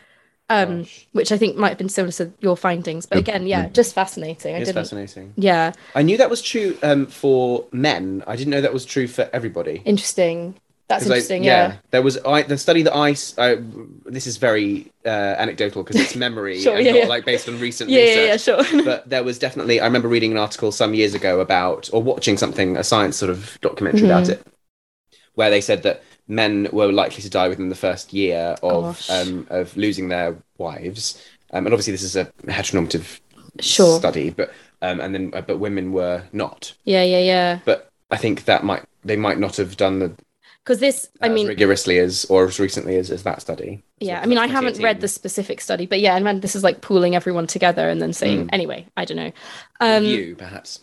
um, which I think might have been similar to your findings. But again, yeah, Mm. just fascinating. I It's didn't. fascinating. Yeah, I knew that was true um, for men. I didn't know that was true for everybody. interesting. That's 'Cause I- interesting. yeah. there was I, the study that I, s- I- this is very uh, anecdotal because it's memory *laughs* Sure, and yeah, not yeah. like based on recent Yeah, research. yeah, yeah, sure. *laughs* but there was definitely I remember reading an article some years ago about or watching something a science sort of documentary about it where they said that men were likely to die within the first year of um, of losing their wives um, and obviously this is a heteronormative Sure. study but um, and then uh, but women were not Yeah, yeah, yeah. but I think that might they might not have done the Because this, I as mean, rigorously as or as recently as, as that study yeah, So I mean, I haven't read the specific study, but yeah, and then this is like pooling everyone together and then saying, Mm. anyway, I don't know. Um, you perhaps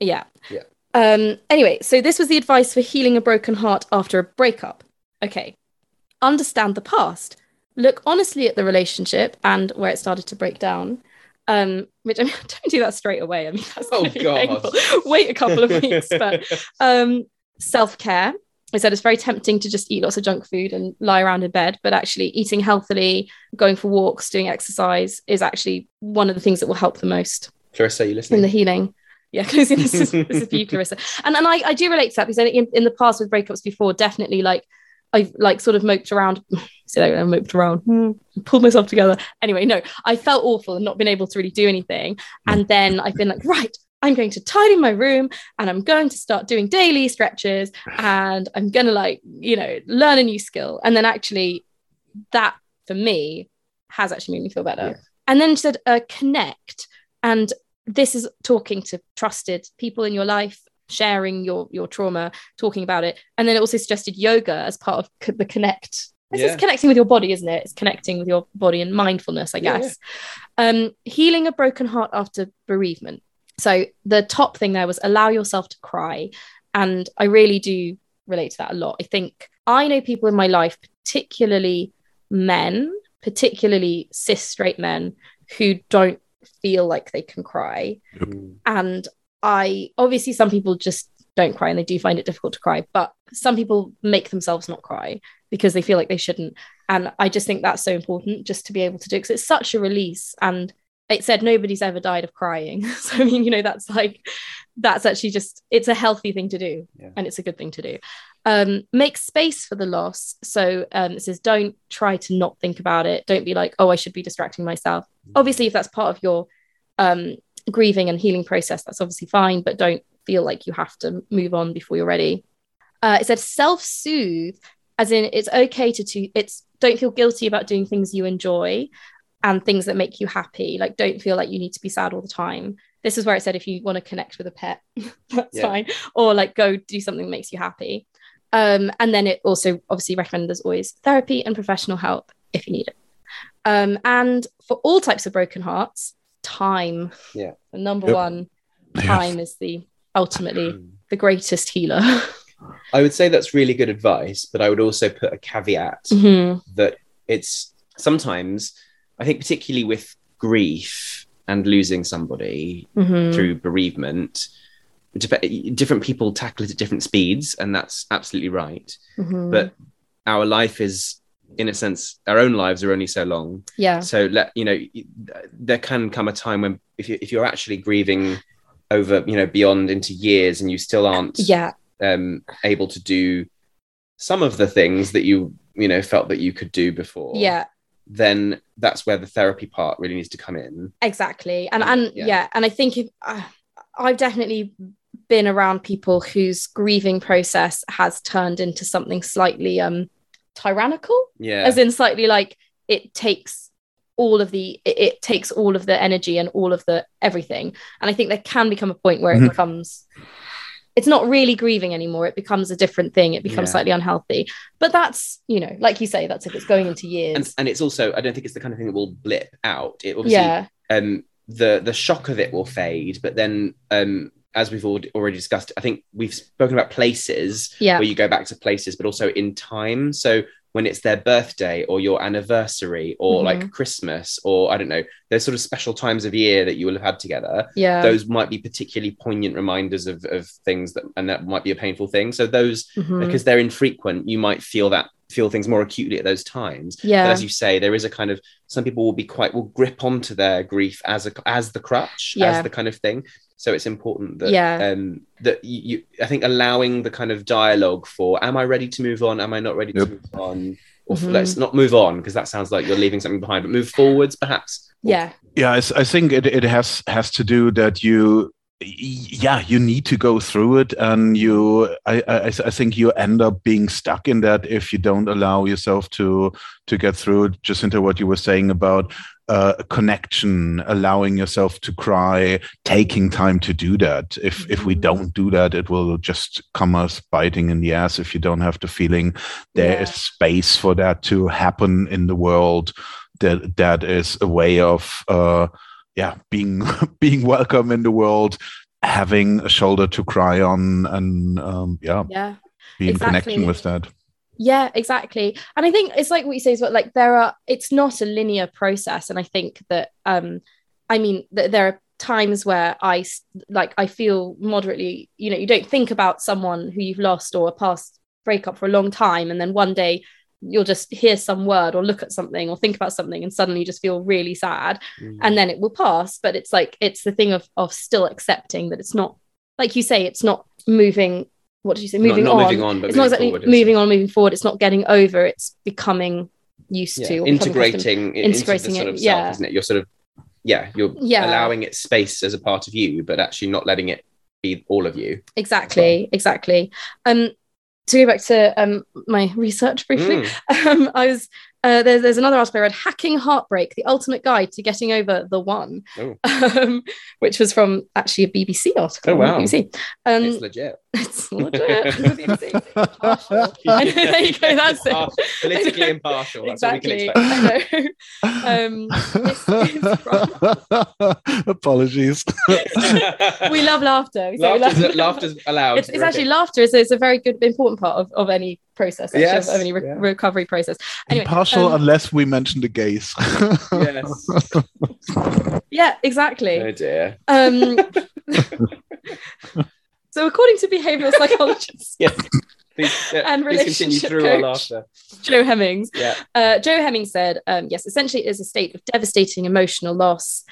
Yeah. Yeah. Um, anyway, so this was the advice for healing a broken heart after a breakup. Okay. Understand the past. Look honestly at the relationship and where it started to break down. Um, which *laughs* I mean, don't do that straight away. I mean, that's Oh, God. painful. Wait a couple of *laughs* weeks, but um, self care. I said it's very tempting to just eat lots of junk food and lie around in bed, but actually eating healthily, going for walks, doing exercise is actually one of the things that will help the most Clarissa are you listening? in the healing. Yeah, Clarissa, *laughs* this is, this is for you, Clarissa. And and I, I do relate to that because I think in, in the past with breakups before, definitely like I've like sort of moped around. *laughs* Say that I moped around, hmm, pulled myself together. Anyway, no, I felt awful and not been able to really do anything. And then I've been like, right, I'm going to tidy my room and I'm going to start doing daily stretches *sighs* and I'm gonna like, you know, learn a new skill. And then actually that for me has actually made me feel better. Yeah. And then she said, uh, connect. And this is talking to trusted people in your life, sharing your your trauma, talking about it. And then it also suggested yoga as part of the connect. This Yeah. is connecting with your body, isn't it? It's connecting with your body and mindfulness, I Yeah, guess. Um, healing a broken heart after bereavement. So the top thing there was allow yourself to cry. And I really do relate to that a lot. I think I know people in my life, particularly men, particularly cis straight men, who don't feel like they can cry. Mm. And I obviously, some people just don't cry and they do find it difficult to cry, but some people make themselves not cry because they feel like they shouldn't. And I just think that's so important just to be able to do because it's such a release. And it said nobody's ever died of crying. *laughs* So, I mean, you know, that's like, that's actually just, it's a healthy thing to do Yeah. and it's a good thing to do. Um, make space for the loss. So um, it says, don't try to not think about it. Don't be like, oh, I should be distracting myself. Obviously, if that's part of your um, grieving and healing process, that's obviously fine, but don't feel like you have to move on before you're ready. Uh, it said self soothe, as in it's okay to, to, it's don't feel guilty about doing things you enjoy and things that make you happy. Like, don't feel like you need to be sad all the time. This is where it said if you want to connect with a pet, *laughs* that's Yeah. fine, or like go do something that makes you happy. Um, and then it also obviously recommended as always therapy and professional help if you need it. Um, and for all types of broken hearts, time. Yeah. The number Yep. one, *laughs* Yes. time is the ultimately Mm. the greatest healer. I would say that's really good advice, but I would also put a caveat *laughs* Mhm. that it's sometimes, I think, particularly with grief and losing somebody Mhm. through bereavement, dep- different people tackle it at different speeds, and that's absolutely right. Mhm. But our life is, in a sense, our own lives are only so long. yeah, So let you know, there can come a time when if you if you're actually grieving over, you know, beyond into years, and you still aren't yeah, um, able to do some of the things that you you know felt that you could do before yeah, then that's where the therapy part really needs to come in exactly. And Yeah, and yeah. yeah. and I think if uh, I've definitely been around people whose grieving process has turned into something slightly um tyrannical yeah. as in slightly like it takes all of the it, it takes all of the energy and all of the everything. And i think there can become a point where it becomes it's not really grieving anymore. It becomes a different thing. It becomes Yeah. slightly unhealthy. But that's you know like you say that's if it's going into years. And, and it's also i don't think it's the kind of thing that will blip out. It obviously yeah. um the the shock of it will fade but then um as we've already already discussed i think we've spoken about places yeah. where you go back to places but also in time. So when it's their birthday or your anniversary or Mhm. like christmas or i don't know there's sort of special times of year that you will have had together yeah. those might be particularly poignant reminders of, of things that and that might be a painful thing. So those Mhm. because they're infrequent you might feel that feel things more acutely at those times. Yeah. but as you say there is a kind of some people will be quite will grip onto their grief as a as the crutch Yeah. as the kind of thing so it's important that Yeah. um that you, you i think allowing the kind of dialogue for am i ready to move on am i not ready Yep. to move on or Mhm. let's not move on because that sounds like you're leaving something behind but move forwards perhaps yeah yeah I think it, it has has to do that you y- yeah you need to go through it and you I, I I think you end up being stuck in that if you don't allow yourself to to get through it just into what you were saying about uh, connection allowing yourself to cry taking time to do that if if we Mhm. don't do that it will just come us biting in the ass if you don't have the feeling there is Yeah. space for that to happen in the world that that is a way of uh yeah being *laughs* being welcome in the world having a shoulder to cry on and um yeah yeah be in exactly. connection with that Yeah, exactly. And I think it's like what you say is what like there are it's not a linear process. And I think that um I mean th- there are times where I like I feel moderately, you know, you don't think about someone who you've lost or a past breakup for a long time, and then one day you'll just hear some word or look at something or think about something and suddenly you just feel really sad Mm. and then it will pass but it's like it's the thing of of still accepting that it's not like you say it's not moving what did you say moving not, on moving on but it's not exactly forward, moving on, moving forward. It's not getting over. It's becoming used yeah, to or integrating it integrating into the sort it, of yeah. self, isn't it? You're sort of yeah, you're Yeah. allowing it space as a part of you, but actually not letting it be all of you. Exactly, exactly. Um, to go back to um my research briefly, Mm. *laughs* um, I was uh, there's there's another article I read, "Hacking Heartbreak: The Ultimate Guide to Getting Over the One," Oh. *laughs* um, which was from actually a BBC article. Oh, wow. BBC. Um, it's legit. It's legit. *laughs* BBC. Partial. *laughs* I there you go. That's it. Politically *laughs* impartial. That's exactly. what we can expect. I know. Um, this is apologies we love laughter. We say we laughter's, love- laughter's allowed. It's, it's actually laughter is it's a very good important part of, of any process actually, Yes, of, of any re- yeah. recovery process anyway impartial um, unless we mention the gays yes. yeah exactly Oh dear. um so according to behavioral *laughs* psychologists Yes. Please, uh, And relationship through our coach. laughter. jo hemmings Yeah. uh, Jo Hemming said, um, yes, essentially it is a state of devastating emotional loss.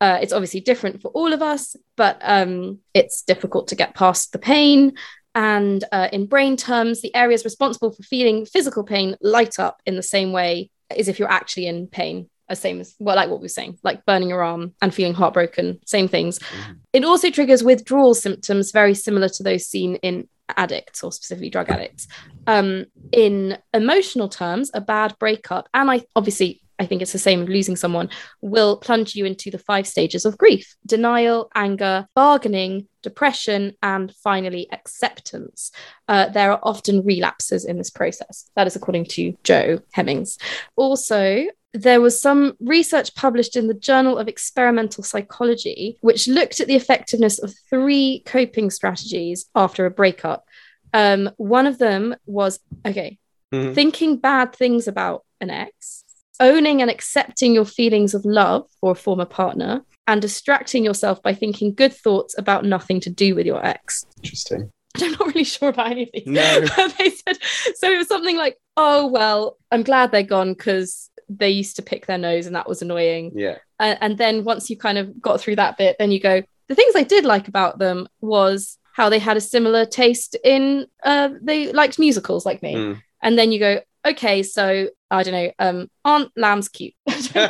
Uh, it's obviously different for all of us, but um, it's difficult to get past the pain. And uh, in brain terms, the areas responsible for feeling physical pain light up in the same way as if you're actually in pain. As same as well, like what we were saying, like burning your arm and feeling heartbroken, same things. Mhm. It also triggers withdrawal symptoms very similar to those seen in addicts or specifically drug addicts. Um, in emotional terms, a bad breakup, and I obviously I think it's the same losing someone, will plunge you into the five stages of grief denial, anger, bargaining, depression, and finally acceptance. Uh, there are often relapses in this process. That is according to Jo Hemmings. Also, there was some research published in the Journal of Experimental Psychology, which looked at the effectiveness of three coping strategies after a breakup. Um, one of them was okay, Mhm. thinking bad things about an ex, owning and accepting your feelings of love for a former partner, and distracting yourself by thinking good thoughts about nothing to do with your ex. Interesting. *laughs* I'm not really sure about any of these. No. *laughs* They said so it was something like, oh well, I'm glad they're gone because they used to pick their nose and that was annoying. Yeah. And, and then once you kind of got through that bit, then you go, the things I did like about them was how they had a similar taste in uh they liked musicals like me. Mm. And then you go, okay, so I don't know, um, Aunt Lamb's cute. *laughs* *laughs* That's *laughs* Oh,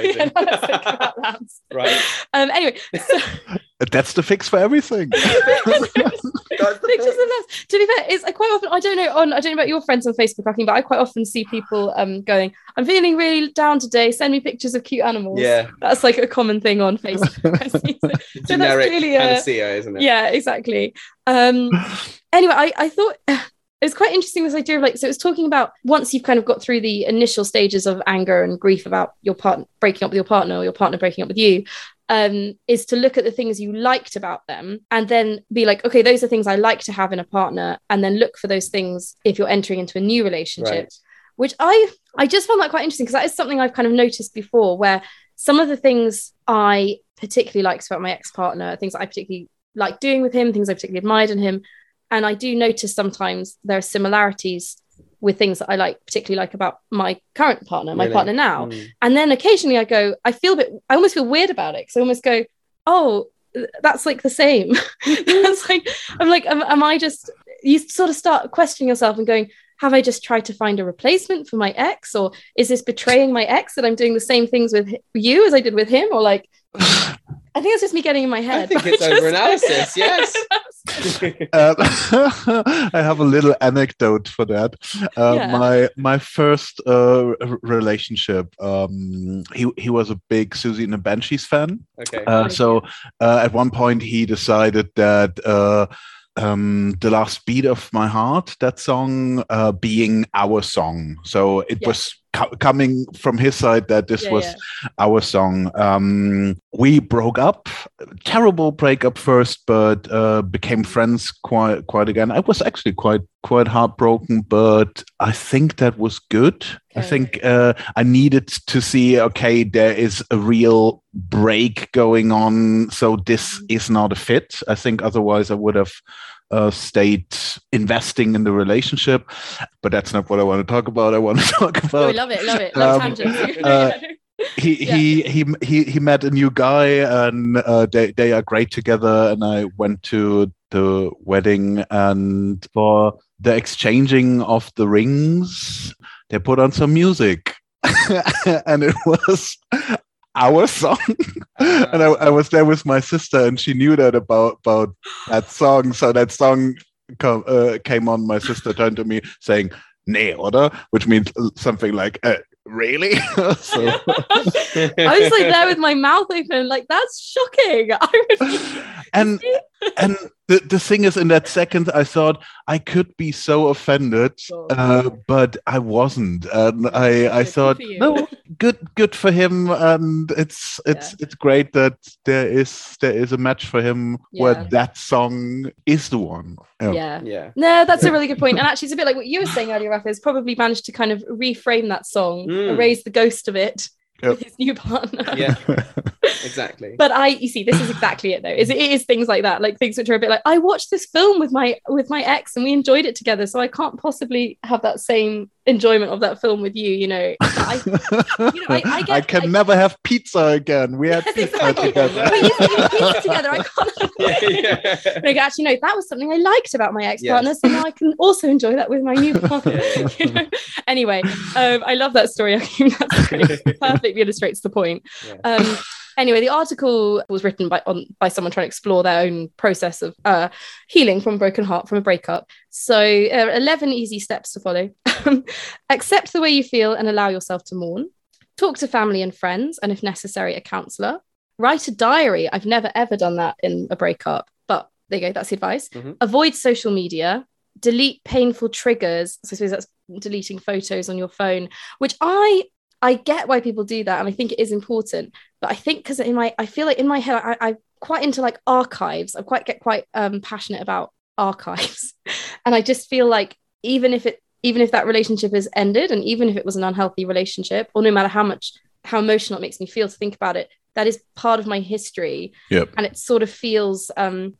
yeah, amazing. let's about lambs. right. Um, anyway, so, That's the fix for everything. *laughs* *laughs* pictures of them. To be fair, it's I quite often I don't know on I don't know about your friends on Facebook, Joachim, but I quite often see people um going, I'm feeling really down today. Send me pictures of cute animals. Yeah. That's like a common thing on Facebook. *laughs* So- so that's Generic clearly a- panacea, isn't it? yeah, exactly. Um anyway, I, I thought it was quite interesting this idea of like so it was talking about once you've kind of got through the initial stages of anger and grief about your partner breaking up with your partner or your partner breaking up with you um is to look at the things you liked about them and then be like okay those are things i like to have in a partner and then look for those things if you're entering into a new relationship Right. which I I just found that quite interesting because that is something I've kind of noticed before where some of the things I particularly liked about my ex-partner, things that I particularly liked doing with him, things I particularly admired in him. And I do notice sometimes there are similarities with things that I like, particularly like about my current partner, my Really? partner now. Mm. And then occasionally I go, I feel a bit, I almost feel weird about it because I almost go, oh, that's like the same. *laughs* that's like, I'm like, am, am I just, you sort of start questioning yourself and going, have I just tried to find a replacement for my ex? Or is this betraying my ex that I'm doing the same things with you as I did with him? Or like, *laughs* I think it's just me getting in my head. I think it's just- overanalysis, *laughs* yes. *laughs* Um, *laughs* I have a little anecdote for that. Uh, Yeah. My my first uh, relationship, um, he he was a big Siouxsie and the Banshees fan. okay. Uh, so uh, at one point he decided that uh, um, the last beat of my heart, that song, uh, being our song. So it Yeah. was co- coming from his side that this Yeah, was yeah. our song. Um, we broke up, terrible breakup first, but uh, became friends quite quite again. I was actually quite quite heartbroken, but I think that was good. I think uh, I needed to see okay, there is a real break going on, so this Mhm. is not a fit. I think otherwise I would have. Uh, stayed investing in the relationship, but that's not what I want to talk about. I want to *laughs* talk Oh, about we love it, love it. Love Um, *laughs* uh, he *laughs* Yeah. he he he he met a new guy and uh, they they are great together and I went to the wedding and for the exchanging of the rings they put on some music and it was our song. *laughs* And I, I was there with my sister and she knew that about about that song. So that song come, uh, came on. My sister turned to me saying nee oder? Which means something like uh, really? *laughs* So *laughs* I was like there with my mouth open, like that's shocking. And and the, the thing is in that second i thought i could be so offended Oh. uh, but i wasn't and i i thought for no good good for him and it's it's it's great that there is there is a match for him where that song is the one Yeah. yeah. yeah. No, that's a really good point. And actually, it's a bit like what you were saying earlier, Rafa, has probably managed to kind of reframe that song, Mm. erase the ghost of it Yep. his new partner. Yeah. *laughs* Exactly. But I, you see, this is exactly it though. Is it is things like that, like things which are a bit like I watched this film with my with my ex and we enjoyed it together, so I can't possibly have that same enjoyment of that film with you. You know, *laughs* I, you know, I- I get- can I- never have pizza again we had *laughs* Yes, pizza exactly. together we used to eat pizza *laughs* together. I can't. yeah, yeah. Like, actually, no, that was something I liked about my ex partner. Yes. So now I can also enjoy that with my new partner. Yeah, You know? Anyway, um, I love that story. I think that's great. perfectly illustrates the point. Yeah. Um, anyway, the article was written by on by someone trying to explore their own process of uh, healing from a broken heart from a breakup. So, uh, eleven easy steps to follow: *laughs* accept the way you feel and allow yourself to mourn. Talk to family and friends, and if necessary, a counselor. Write a diary. I've never ever done that in a breakup, but there you go. That's the advice. Mhm. Avoid social media. Delete painful triggers. So I suppose that's deleting photos on your phone, which I I get why people do that, and I think it is important. But I think because in my I feel like in my head I, I'm quite into like archives. I quite get quite um, passionate about archives, *laughs* and I just feel like even if it even if that relationship is ended, and even if it was an unhealthy relationship, or no matter how much how emotional it makes me feel to think about it, that is part of my history, Yep. and it sort of feels um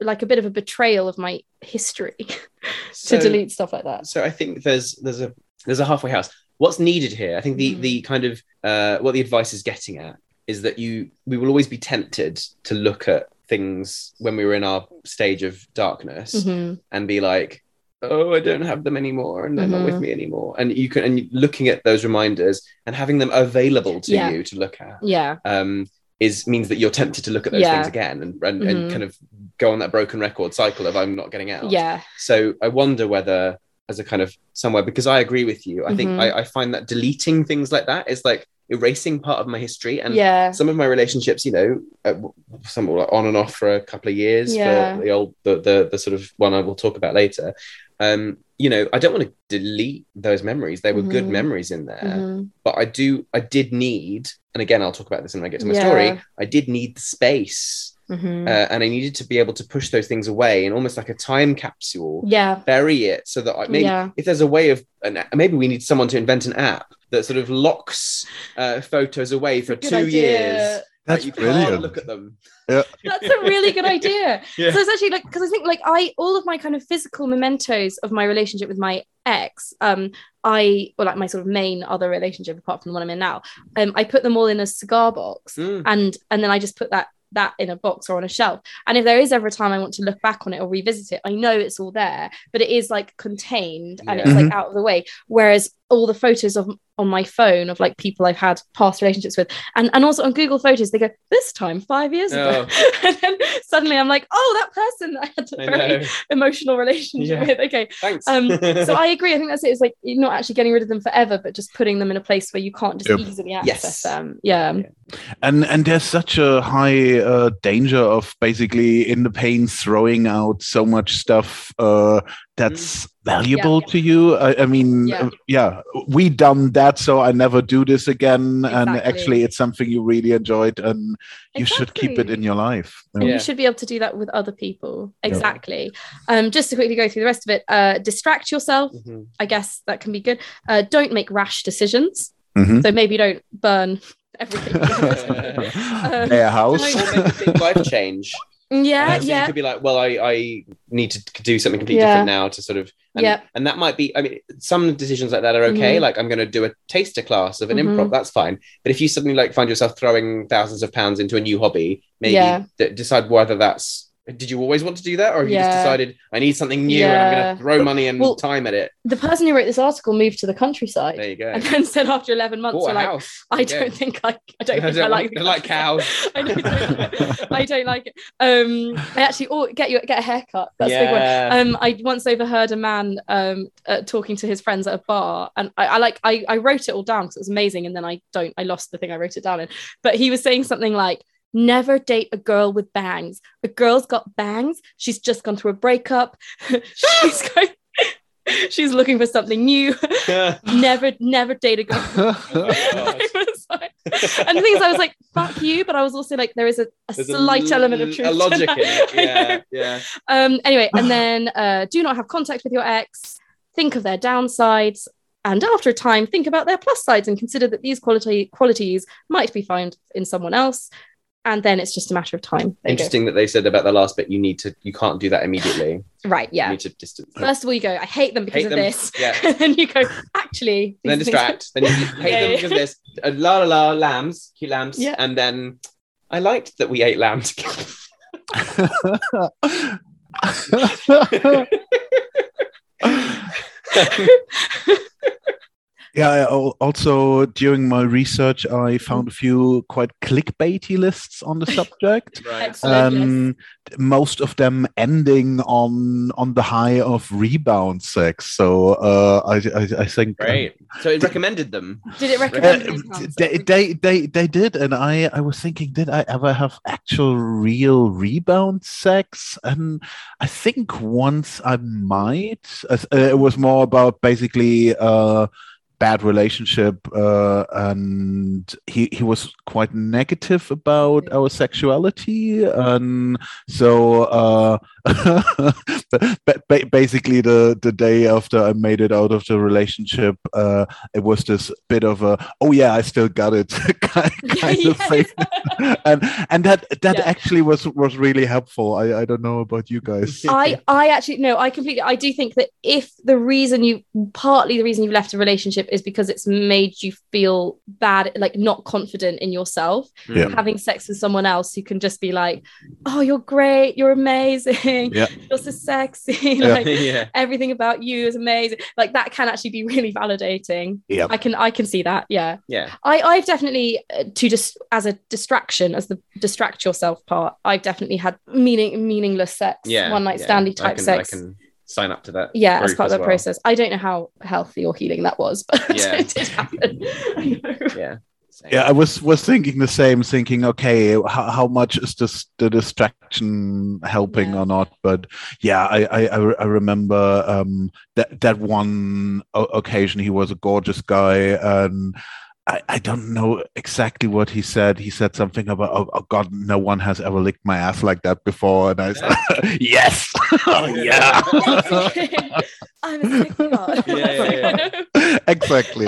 like a bit of a betrayal of my history *laughs* So- to delete stuff like that. so I think there's there's a there's a halfway house. What's needed here? I think the Mhm. the kind of uh, what the advice is getting at is that you we will always be tempted to look at things when we were in our stage of darkness Mhm. and be like, oh, I don't have them anymore, and they're not with Mhm. me anymore. And you can and looking at those reminders and having them available to Yeah. you to look at Yeah, um, is means that you're tempted to look at those Yeah. things again and and, Mhm. and kind of go on that broken record cycle of I'm not getting out. yeah So I wonder whether, as a kind of somewhere, because I agree with you, I think Mhm. I, I find that deleting things like that is like erasing part of my history and yeah some of my relationships, you know, uh, some were on and off for a couple of years. Yeah. For the old, the, the the sort of one I will talk about later. Um, you know, I don't want to delete those memories. They were good Mhm. memories in there, Mhm. but I do, I did need, and again, I'll talk about this when I get to my Yeah. story. I did need the space, Mhm. uh, and I needed to be able to push those things away and almost like a time capsule yeah bury it so that I, maybe Yeah. if there's a way of an, maybe we need someone to invent an app that sort of locks uh, photos away for two idea. years. That's Like, you brilliant. can't look at them. That's a really good idea. *laughs* Yeah. So it's actually like because I think like I all of my kind of physical mementos of my relationship with my ex, um, I or like my sort of main other relationship apart from the one I'm in now, um, I put them all in a cigar box Mm. and and then I just put that that in a box or on a shelf. And if there is ever a time I want to look back on it or revisit it, I know it's all there, but it is like contained and Yeah. it's like mm-hmm. out of the way. Whereas all the photos of on my phone of like people I've had past relationships with, and and also on Google Photos, they go this time five years ago, *laughs* and then suddenly I'm like, oh, that person I had a I very know. emotional relationship Yeah. with. Okay, Thanks. um, so *laughs* I agree. I think that's it. It's like you're not actually getting rid of them forever, but just putting them in a place where you can't just Yep. easily access Yes. them. Yeah. and and there's such a high uh, danger of basically in the pain throwing out so much stuff uh, that's valuable to you I, I mean Yeah. uh, yeah we done that so i never do this again and actually it's something you really enjoyed and you should keep it in your life And Yeah. you should be able to do that with other people. Exactly. Um, just to quickly go through the rest of it, uh, distract yourself. Mhm. I guess that can be good. Uh, don't make rash decisions. Mhm. So maybe don't burn everything. *laughs* Um, their house *laughs* Or make a big life change. Yeah, Uh, so You could be like, well, I, I need to do something completely Yeah. different now to sort of, and, Yeah. and that might be, I mean, some decisions like that are okay. Mhm. Like I'm going to do a taster class of an Mhm. improv, that's fine. But if you suddenly like find yourself throwing thousands of pounds into a new hobby, maybe Yeah. d- decide whether that's, did you always want to do that? Or have you just decided I need something new and I'm going to throw money and Well, time at it? The person who wrote this article moved to the countryside There you go. and *laughs* then said after 11 months, like, house. I don't go. think I, I don't I think I don't *laughs* like, like- I like cows. *laughs* I don't, I don't like it. Um, I actually, oh, get you get a haircut. That's a big one. Um, I once overheard a man um uh, talking to his friends at a bar, and I, I like I, I wrote it all down because it was amazing, and then I don't I lost the thing I wrote it down in. But he was saying something like, "Never date a girl with bangs. A girl's got bangs. She's just gone through a breakup. *laughs* she's *laughs* going." She's looking for something new. *laughs* never, never date a girl. Was like- and the thing is, I was like, "Fuck you," but I was also like, there is a, a slight element of truth. A logic in it. Yeah. Yeah. Um, anyway, and *sighs* then uh, do not have contact with your ex. Think of their downsides, and after a time, think about their plus sides and consider that these quality qualities might be found in someone else. And then it's just a matter of time. There you go. Interesting that they said about the last bit. You need to. You can't do that immediately. Right? You Yeah. need to distance. First of all, you go, I hate them because Hate of them. this. Yeah. *laughs* and then you go, actually, And then these things- distract. Then you hate *laughs* Yeah, them yeah. because of this. Uh, la la la lambs, cute lambs. Yeah. And then I liked that we ate lamb together. *laughs* Yeah, I also during my research, I found a few quite clickbaity lists on the *laughs* subject. right. Excellent. yes. Um, most of them ending on on the high of rebound sex. So uh, I, I I think um, Great. So it recommended them. Did it uh, recommend these ones? they, they they they did, and I I was thinking, did I ever have actual real rebound sex? And I think once I might. Uh, It was more about basically uh, bad relationship, uh, and he he was quite negative about our sexuality, and so uh, *laughs* ba- ba- basically the the day after I made it out of the relationship, uh, it was this bit of a oh yeah I still got it *laughs* kind, *laughs* kind of thing, and and that that Yeah. actually was was really helpful. I I don't know about you guys. I I actually no, I completely I do think that if the reason you partly the reason you've left a relationship is because it's made you feel bad, like not confident in yourself. Yeah. Having sex with someone else who can just be like, "Oh, you're great, you're amazing, Yeah. *laughs* you're so sexy, *laughs* Yeah. like *laughs* yeah. everything about you is amazing." Like that can actually be really validating. Yeah. I can I can see that. Yeah. Yeah. I, I've definitely uh, to just as a distraction, as the distract yourself part. I've definitely had meaning meaningless sex, Yeah. one night yeah. standy I type can, sex. I can sign up to that. Yeah, as group part of the well. process. I don't know how healthy or healing that was, but *laughs* Yeah. it did happen. *laughs* I. Yeah. Same. Yeah, I was was thinking the same, thinking, okay, how, how much is this the distraction helping Yeah. or not? But yeah, I I, I remember um, that that one o- occasion he was a gorgeous guy, and I, I don't know exactly what he said. He said something about, oh, oh God, no one has ever licked my ass like that before, and I said, *laughs* yes, *laughs* oh, yeah, *laughs* I'm a sick. Yeah, yeah, exactly.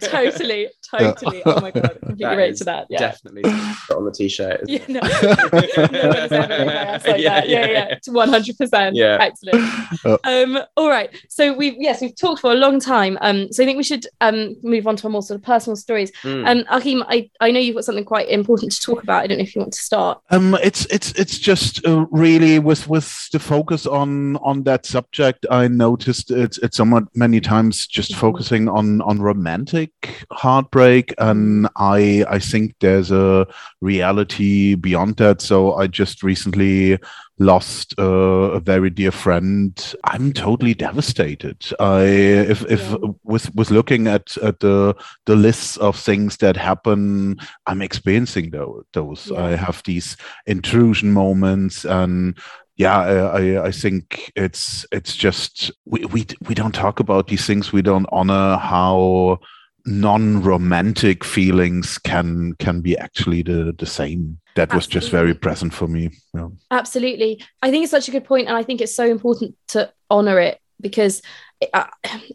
totally, totally. Oh my god, completely That relate to that. Yeah. Definitely put on the t-shirt. Yeah, no. no one has ever licked my ass like Yeah, that. Yeah, yeah, yeah, yeah. 100%. Yeah. Excellent. Uh. Um, all right. So we've, yes, we've talked for a long time. Um, so I think we should um, move on to a more sort of personal stories. Mm. Um, Achim, I, I know you've got something quite important to talk about. I don't know if you want to start. Um, it's it's it's just uh, really with with the focus on on that subject. I noticed it's it's somewhat many times just Mhm. focusing on on romantic heartbreak, and I I think there's a reality beyond that. So I just recently lost uh, a very dear friend. I'm totally devastated. I if if Yeah. with with looking at at the the lists of things that happen, I'm experiencing those. those. Yeah. I have these intrusion moments and yeah I, I i think it's it's just we, we we don't talk about these things we don't honor how non-romantic feelings can can be actually the the same that was just very present for me yeah. Absolutely. I think it's such a good point, and I think it's so important to honor it because it, uh,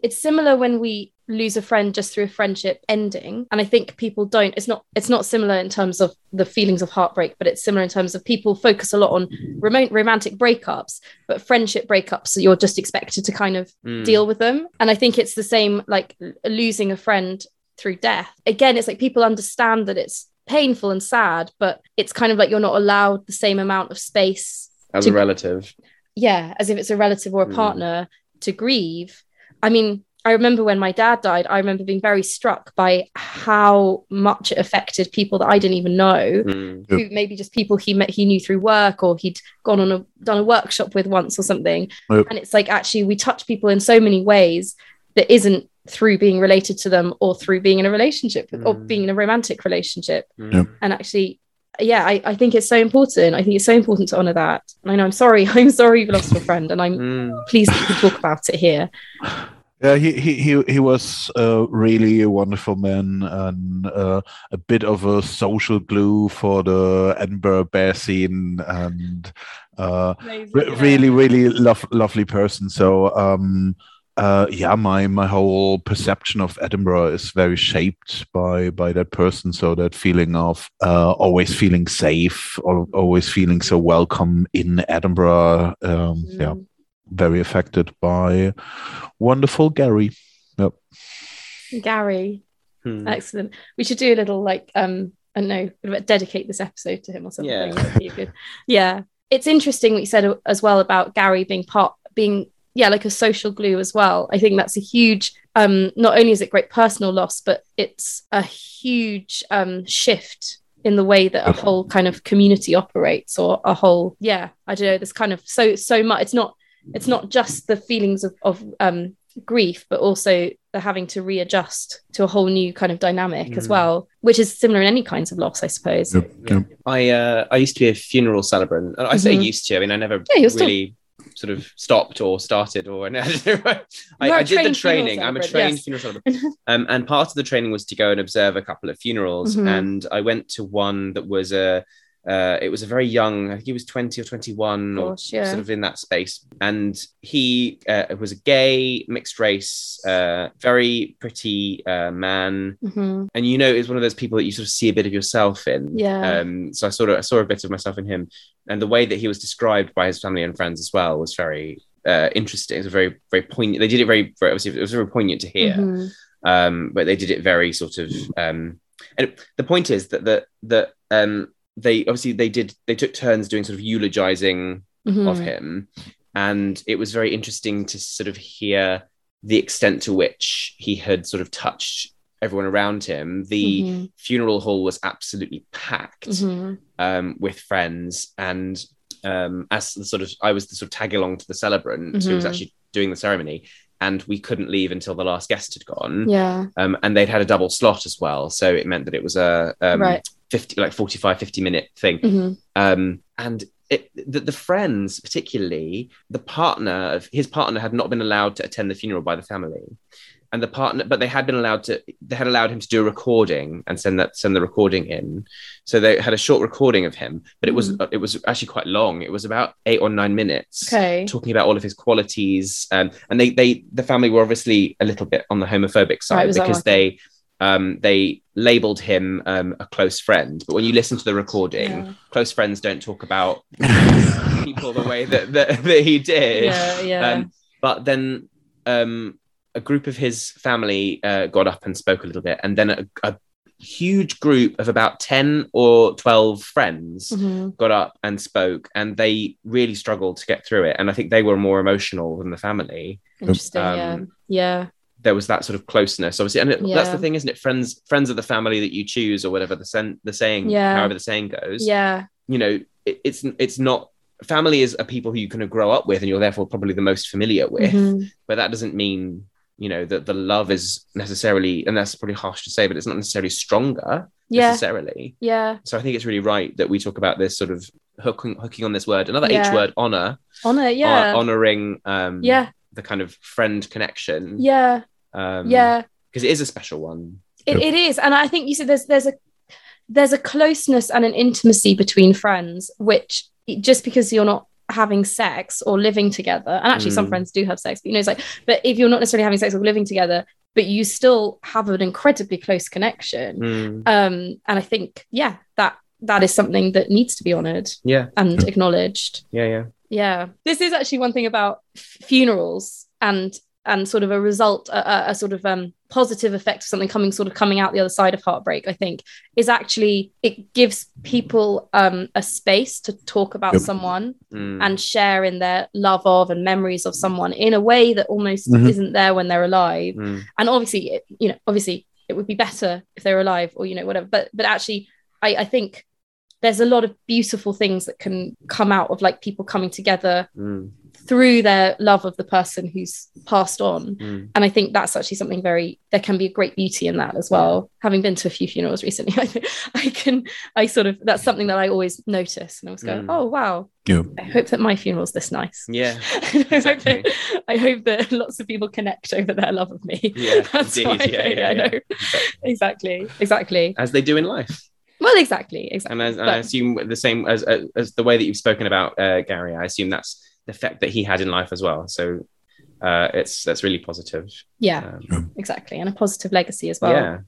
it's similar when we lose a friend just through a friendship ending, and I think people don't. It's not. It's not similar in terms of the feelings of heartbreak, but it's similar in terms of people focus a lot on remote romantic breakups, but friendship breakups you're just expected to kind of Mm. deal with them. And I think it's the same like losing a friend through death. Again, it's like people understand that it's painful and sad, but it's kind of like you're not allowed the same amount of space. as to- a relative. Yeah, as if it's a relative or a Mm. partner to grieve. I mean, I remember when my dad died, I remember being very struck by how much it affected people that I didn't even know Mm. Who maybe just people he met he knew through work or he'd gone on a done a workshop with once or something Yep. and it's like actually we touch people in so many ways that isn't through being related to them or through being in a relationship with or Mm. being in a romantic relationship Mm. And actually yeah I, I think it's so important i think it's so important to honor that and i know i'm sorry *laughs* i'm sorry you've lost your friend and i'm Mm. pleased that you can talk about it here Yeah, he he he, he was uh, really a wonderful man and uh, a bit of a social glue for the Edinburgh bear scene and uh, re- really really lov- lovely person. So um, uh, yeah, my my whole perception of Edinburgh is very shaped by by that person. So that feeling of uh, always feeling safe or always feeling so welcome in Edinburgh. Um, Yeah, Mm. very affected by wonderful Gary. Yep. gary Mm. Excellent. We should do a little like um I don't know, dedicate this episode to him or something. Yeah. That'd be good. Yeah. It's interesting what you said as well about Gary being part being yeah, like a social glue as well. I think that's a huge um not only is it great personal loss, but it's a huge um shift in the way that a whole kind of community operates or a whole yeah, I don't know, there's kind of so so much it's not it's not just the feelings of, of um grief, but also the having to readjust to a whole new kind of dynamic as Mm. well, which is similar in any kinds of loss, I suppose. Yep, yep. I uh, I used to be a funeral celebrant. And I say Mhm. used to. I mean, I never Yeah, you're still- really sort of stopped or started or *laughs* I, I, did the training. I'm a trained yes. funeral celebrant. *laughs* Um, and part of the training was to go and observe a couple of funerals. Mhm. And I went to one that was a uh, it was a very young, I think he was 20 or 21 Gosh, or yeah. sort of in that space. And he uh, was a gay, mixed race, uh, very pretty uh, man. Mhm. And you know, is one of those people that you sort of see a bit of yourself in. Yeah. Um, so I sort of I saw a bit of myself in him, and the way that he was described by his family and friends as well was very uh, interesting. It was very very poignant. They did it very, very obviously it was very poignant to hear. Mhm. um, but they did it very sort of. Um, and the point is that that that um, they obviously they did they took turns doing sort of eulogizing Mhm. of him, and it was very interesting to sort of hear the extent to which he had sort of touched everyone around him. The Mhm. funeral hall was absolutely packed Mhm. um, with friends and um, as the sort of I was the sort of tag along to the celebrant who was Mhm. actually doing the ceremony and we couldn't leave until the last guest had gone Yeah. um, and they'd had a double slot as well so it meant that it was a um, Right. 50 like 45 50 minute thing Mhm. um, and it, the, the friends particularly the partner of his partner had not been allowed to attend the funeral by the family and the partner but they had been allowed to they had allowed him to do a recording and send that send the recording in so they had a short recording of him but it was Mm. it was actually quite long it was about eight or nine minutes Okay. talking about all of his qualities um, and they they the family were obviously a little bit on the homophobic side that because they um, they labeled him um, a close friend but when you listen to the recording Yeah. close friends don't talk about *laughs* people the way that that, that he did Yeah. Yeah. um, but then um, a group of his family uh, got up and spoke a little bit and then a, a huge group of about 10 or 12 friends Mhm. got up and spoke and they really struggled to get through it and i think they were more emotional than the family Interesting. Um, yeah. Yeah. there was that sort of closeness obviously and it, that's the thing isn't it friends friends of the family that you choose or whatever the sen- the saying Yeah. however the saying goes Yeah. you know it, it's it's not family is a people who you kind of grow up with and you're therefore probably the most familiar with Mhm. but that doesn't mean you know that the love is necessarily and that's probably harsh to say but it's not necessarily stronger Yeah. necessarily Yeah. so i think it's really right that we talk about this sort of hooking hooking on this word another Yeah. h word honor Honor. Yeah. hon- honoring um Yeah. the kind of friend connection Yeah. um Yeah. because it is a special one It, it is, and I think you said there's there's a there's a closeness and an intimacy between friends, which just because you're not having sex or living together, and actually some Mm. friends do have sex, but you know, it's like, but if you're not necessarily having sex or living together, but you still have an incredibly close connection, Mm, um, and I think yeah, that that is something that needs to be honored yeah. and acknowledged. yeah yeah. Yeah, this is actually one thing about f- funerals and and sort of a result, a, a- a sort of um, positive effect of something coming sort of coming out the other side of heartbreak. I think is actually it gives people um, a space to talk about Yep. someone Mm, and share in their love of and memories of someone in a way that almost Mhm. isn't there when they're alive mm, and obviously it, you know obviously it would be better if they were alive or you know whatever but but actually I, I think there's a lot of beautiful things that can come out of like people coming together mm, through their love of the person who's passed on mm. and i think that's actually something very there can be a great beauty in that as well having been to a few funerals recently *laughs* i, I can i sort of that's something that i always notice and i was going Mm. oh wow Yeah. i hope that my funeral's this nice yeah I, hope Exactly. that, I hope that *laughs* lots of people connect over their love of me Yeah, *laughs* that's indeed. why I Yeah, think yeah, I know. exactly exactly as they do in life well exactly exactly and, as, and I assume the same as, as as the way that you've spoken about uh, Gary. I assume that's the effect that he had in life as well. So uh, it's that's really positive. yeah Um, exactly and a positive legacy as well yeah,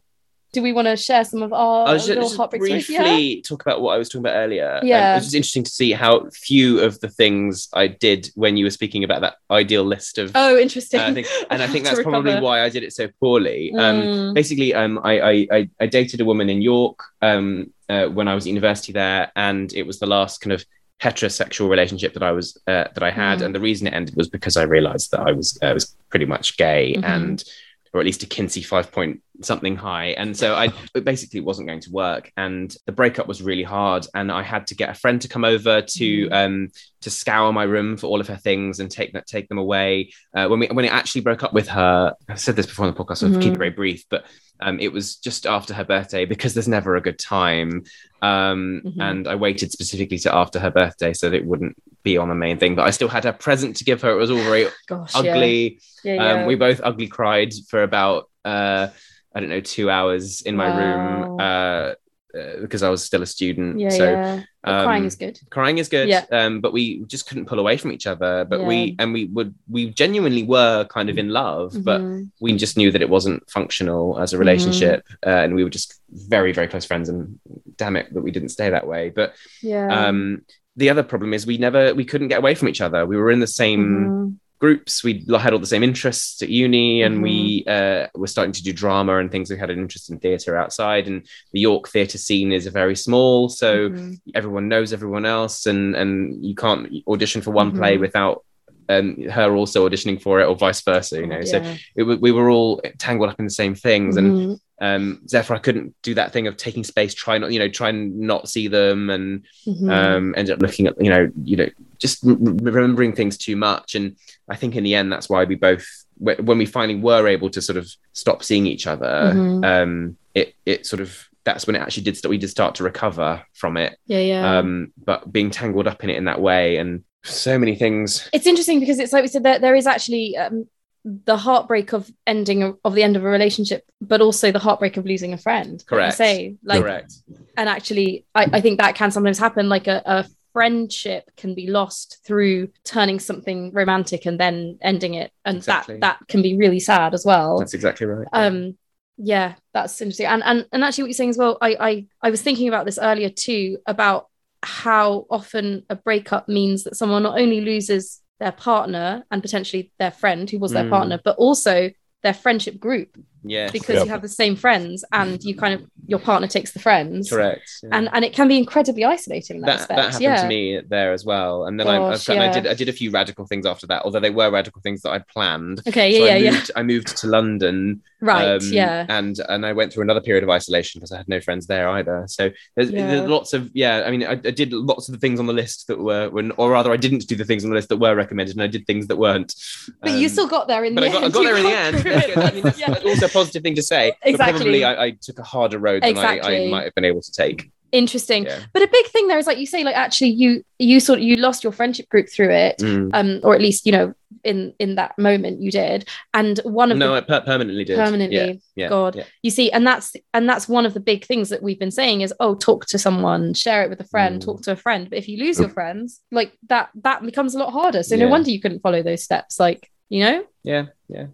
do we want to share some of our I was just, little just briefly Yeah. talk about what I was talking about earlier. Um, Yeah. it was just interesting to see how few of the things I did when you were speaking about that ideal list of. Oh, interesting. uh, and I *laughs* think that's probably why I did it so poorly. Um, Mm. basically um, I, I, I, I dated a woman in York um, uh, when I was at university there, and it was the last kind of heterosexual relationship that I was uh, that I had, Mm. and the reason it ended was because I realised that I was uh, was pretty much gay Mhm. and or at least a Kinsey five point something high, and so I *laughs* it basically wasn't going to work, and the breakup was really hard, and I had to get a friend to come over to Mhm. um, to scour my room for all of her things and take that take them away. Uh, when we when it actually broke up with her, I said this before on the podcast, so I'll keep it very brief, but um, it was just after her birthday because there's never a good time. Um, Mhm. And I waited specifically to after her birthday so that it wouldn't be on the main thing. But I still had a present to give her. It was all very Gosh, yeah. ugly. Yeah, yeah. Um, we both ugly cried for about uh, I don't know two hours in my room uh, uh, because I was still a student. yeah, so yeah. But crying um, is good. crying is good Yeah. um but we just couldn't pull away from each other but Yeah. we and we would we genuinely were kind of in love but Mhm. we just knew that it wasn't functional as a Mm-hmm. relationship uh, and we were just very very close friends and damn it that we didn't stay that way but yeah. um the other problem is we never we couldn't get away from each other we were in the same Mhm. Groups. We had all the same interests at uni, and Mhm. we uh, were starting to do drama and things. We had an interest in theatre outside, and the York theatre scene is very small, so Mhm. everyone knows everyone else, and and you can't audition for one Mhm. play without. Um, her also auditioning for it, or vice versa, you know. So it, we were all tangled up in the same things, and Mhm. um, therefore I couldn't do that thing of taking space, try not, you know, try and not see them, and Mhm. um, ended up looking at, you know, you know, just re- remembering things too much. And I think in the end, that's why we both, when we finally were able to sort of stop seeing each other, Mhm. um, it it sort of that's when it actually did start. We did start to recover from it, yeah, yeah. um, but being tangled up in it in that way, and so many things. it's interesting because it's like we said that there is actually um, the heartbreak of ending of the end of a relationship, but also the heartbreak of losing a friend. like Correct. say like, Correct. and actually, I, I think that can sometimes happen. Like a, a friendship can be lost through turning something romantic and then ending it, and Exactly. that that can be really sad as well. That's exactly right. um yeah that's interesting and and, and actually what you're saying as well I, I i was thinking about this earlier too about how often a breakup means that someone not only loses their partner and potentially their friend who was their Mm. partner but also their friendship group yes. because Yep. you have the same friends and you kind of your partner takes the friends Correct. yeah. and and it can be incredibly isolating in that, that, respect that happened yeah to me there as well. And then I, Gosh, I, I yeah. did I did a few radical things after that, although they were radical things that I'd planned. okay So yeah I yeah I moved to London, right um, yeah and and I went through another period of isolation because I had no friends there either. So there's, Yeah. there's lots of yeah. I mean, I, I did lots of the things on the list that were, were, or rather, I didn't do the things on the list that were recommended, and I did things that weren't. but you Um, still got there in But the I got, I end got there in the end. through That's it. good. *laughs* I mean, that's, *laughs* Yeah. that's also a positive thing to say. Exactly. probably I, I took a harder road than I, I might have been able to take. interesting Yeah. but a big thing there is like you say like actually you you sort of you lost your friendship group through it Mm. um or at least you know in in that moment you did and one of No, the I per- permanently did. permanently Yeah. Yeah. god you see and that's and that's one of the big things that we've been saying is oh talk to someone share it with a friend Mm. talk to a friend but if you lose your friends like that that becomes a lot harder so no wonder you couldn't follow those steps like you know Yeah. Yeah.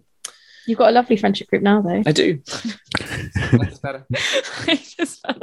You've got a lovely friendship group now though I do. That's better. *laughs* I just um,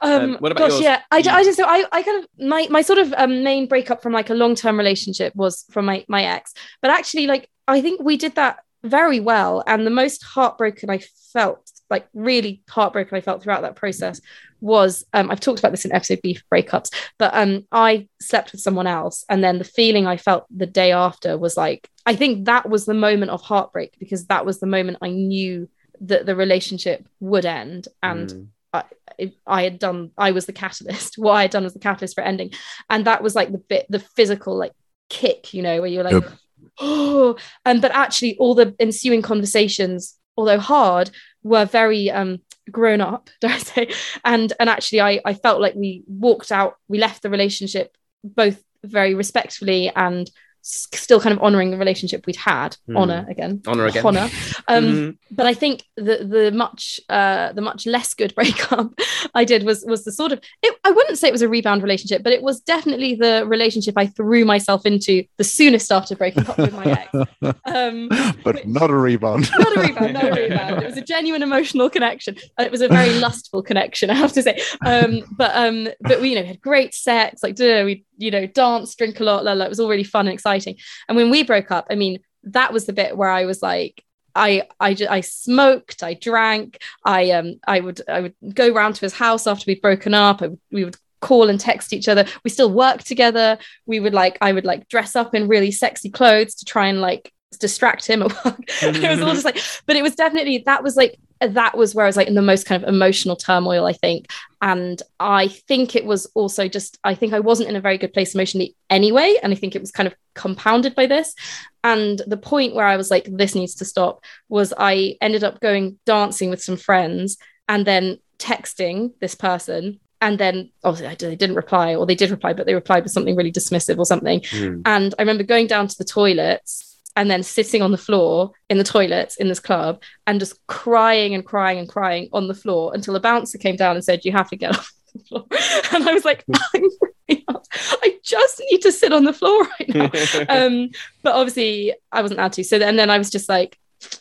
Um, what about gosh, yours? yeah, I, I just I, I kind of my my sort of um, main breakup from like a long term relationship was from my my ex, but actually like I think we did that very well, and the most heartbroken I felt, like really heartbroken I felt throughout that process was um, I've talked about this in episode B for breakups, but um, I slept with someone else, and then the feeling I felt the day after was like I think that was the moment of heartbreak because that was the moment I knew that the relationship would end and Mm. I, I had done I was the catalyst *laughs* what I had done was the catalyst for ending and that was like the bit the physical like kick you know where you're like Yep. oh and but actually all the ensuing conversations although hard were very um grown up *laughs* dare I say. And and actually I I felt like we walked out we left the relationship both very respectfully and still kind of honoring the relationship we'd had Hmm. honor again Honor again. honor um Mhm. but I think the the much uh the much less good *laughs* breakup I did was was the sort of it, I wouldn't say it was a rebound relationship, but it was definitely the relationship I threw myself into the soonest after breaking up with my ex. *laughs* Um, but not a rebound. not a rebound, not a *laughs* rebound. It was a genuine emotional connection. Uh, It was a very lustful connection, I have to say. Um, but um, but we you know had great sex, like duh, we you know dance, drink a lot, la, la. it was all really fun and exciting. And when we broke up, I mean that was the bit where I was like. I I I smoked, I drank, I um I would I would go round to his house after we'd broken up. I, we would call and text each other. We still worked together. We would like I would like dress up in really sexy clothes to try and like distract him *laughs* it was all just like, but it was definitely that was like that was where I was like in the most kind of emotional turmoil, I think. And I think it was also just I think I wasn't in a very good place emotionally anyway. And I think it was kind of compounded by this. And the point where I was like, this needs to stop was I ended up going dancing with some friends and then texting this person. And then obviously they didn't reply, or they did reply, but they replied with something really dismissive or something. Mm. And I remember going down to the toilets and then sitting on the floor in the toilets in this club and just crying and crying and crying on the floor until a bouncer came down and said, You have to get *laughs* off the floor. And I was like, *laughs* I'm really not- I just need to sit on the floor *laughs* right now. um, but obviously I wasn't allowed to. So then, and then I was just like,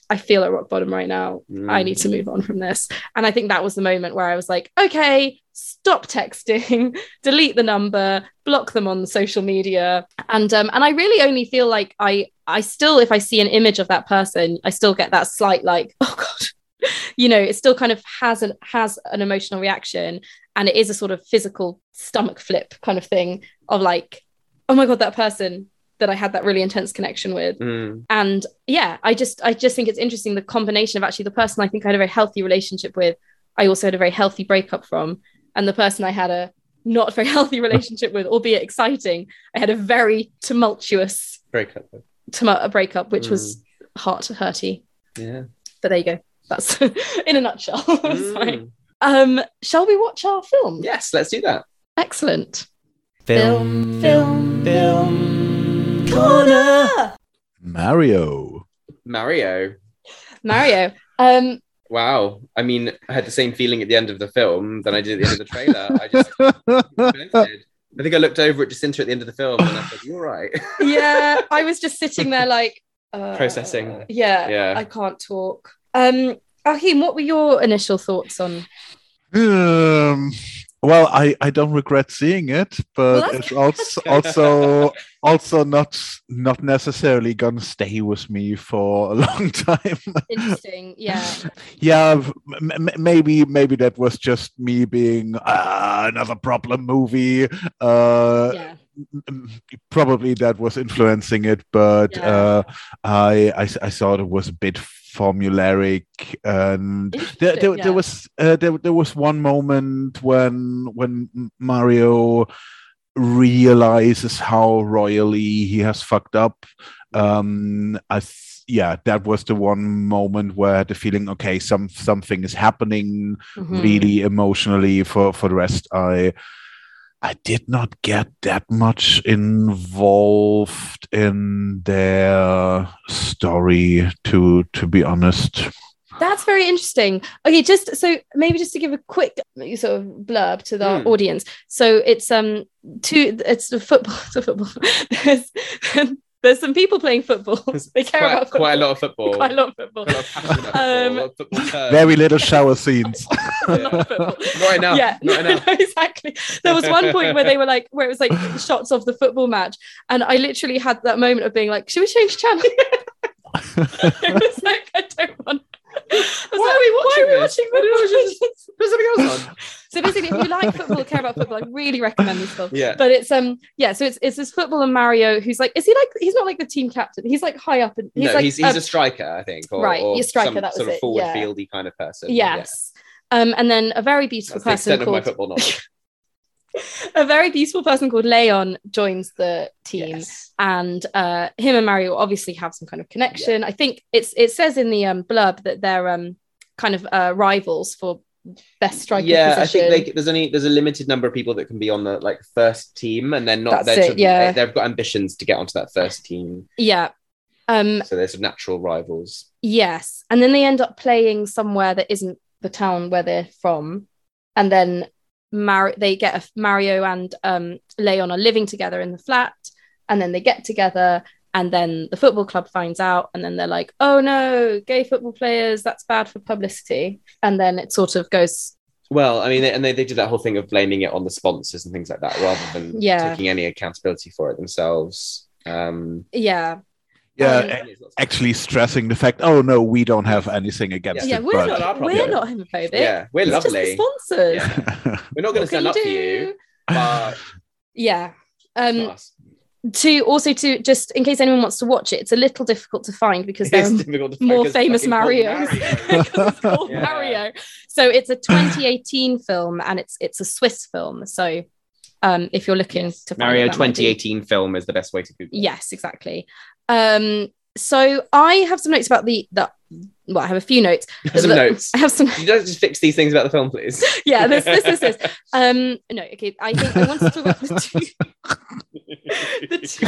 I feel at rock bottom right now. I Mm. need to move on from this. And I think that was the moment where I was like, okay, stop texting, delete the number, block them on social media. And um, and I really only feel like I I still, if I see an image of that person, I still get that slight like, *laughs* oh God, you know, it still kind of has an has an emotional reaction. And it is a sort of physical stomach flip kind of thing of like, oh my God, that person that I had that really intense connection with. Mm. And yeah, I just I just think it's interesting the combination of actually the person I think I had a very healthy relationship with, I also had a very healthy breakup from, and the person I had a not *laughs* very healthy relationship with, albeit exciting, I had a very tumultuous Breakup. Tumult a breakup, which was heart hurty. Yeah. But there you go. That's *laughs* in a nutshell. *laughs* Mm. Um, shall we watch our film? Yes, let's do that. Excellent. Film, film, film corner. Mario. Mario. Mario. Um, Wow. I mean, I had the same feeling at the end of the film than I did at the end of the trailer. I just *laughs* I think I looked over at Jacinta at the end of the film and I said, You're right. *laughs* yeah, I was just sitting there like uh, Processing. Yeah, Yeah. I can't talk. Um, Achim, what were your initial thoughts on? Um, well, I, I don't regret seeing it, but Well, it's also also *laughs* also not not necessarily gonna stay with me for a *laughs* long time. Interesting. Yeah. yeah, m- maybe maybe that was just me being uh, another problem movie. Uh, Yeah. probably that was influencing it, but Yeah. uh, I, I I thought it was a bit formulaic and there, there, Interesting, there was uh, there, there was one moment when when Mario realizes how royally he has fucked up. Um i th- yeah that was the one moment where the feeling okay some something is happening Mhm. really emotionally for for the rest. I i did not get that much involved in their story to to be honest That's very interesting. Okay, just so maybe just to give a quick sort of blurb to the Hmm. audience. So it's um two it's the football *laughs* it's a football. There's there's some people playing football. *laughs* they care quite, about football. *laughs* quite a lot of football. Quite a lot of *laughs* football. Lot of passion about Um, football, football very little shower scenes A lot of. Not enough. Yeah, Not enough. exactly. There was one point where they were like, where it was like shots of the football match, and I literally had that moment of being like, "Should we change channel?" it was like, I don't want. Why like, are we Why watching are we watching Why are we watching There's something else on. *laughs* So basically, if you like football, care about football, I really recommend this film. Yeah. But it's um yeah, so it's it's this football and Mario who's like, is he like he's not like the team captain? He's like high up and he's no, like he's, he's um, a striker, I think. Or, right, or he's a striker, that was sort of forward yeah. fieldy kind of person. yes. Um, and then a very beautiful That's the person extent of my football knowledge. *laughs* a very beautiful person called Leon joins the team. Yes. and uh, him and Mario obviously have some kind of connection. I think it's it says in the um, blurb that they're um, kind of uh, rivals for best striker yeah, position. I think like there's only there's a limited number of people that can be on the like first team, and they're not. That's they're it, yeah, they, they've got ambitions to get onto that first team, yeah. Um, so they're natural rivals. yes, and then they end up playing somewhere that isn't the town where they're from, and then Mar- they get a Mario and um, Leon are living together in the flat, and then they get together. And then the football club finds out, and then they're like, "Oh no, gay football players! That's bad for publicity." And then it sort of goes Well, I mean, they, and they, they did that whole thing of blaming it on the sponsors and things like that, rather than Yeah. taking any accountability for it themselves. Um, yeah yeah Um, actually stressing the fact oh no we don't have anything against yeah it we're but not our we're not homophobic yeah, we're it's lovely. just the sponsors Yeah. *laughs* We're not going to stand can up for you, but yeah it's um not to also to just in case anyone wants to watch it it's a little difficult to find because there are more famous fucking called Marios. Mario. *laughs* It's called *laughs* Yeah. Mario. So it's a 2018 film and it's it's a Swiss film. So um if you're looking Yes. to find Mario it, that might be- 2018 film is the best way to Google. it. Yes, exactly. Um so I have some notes about the the well, I have a few notes. Some Look, notes. I have some You don't just fix these things about the film, please. *laughs* yeah, this this this this. *laughs* Um no, okay. I think I want to talk about the two *laughs* the two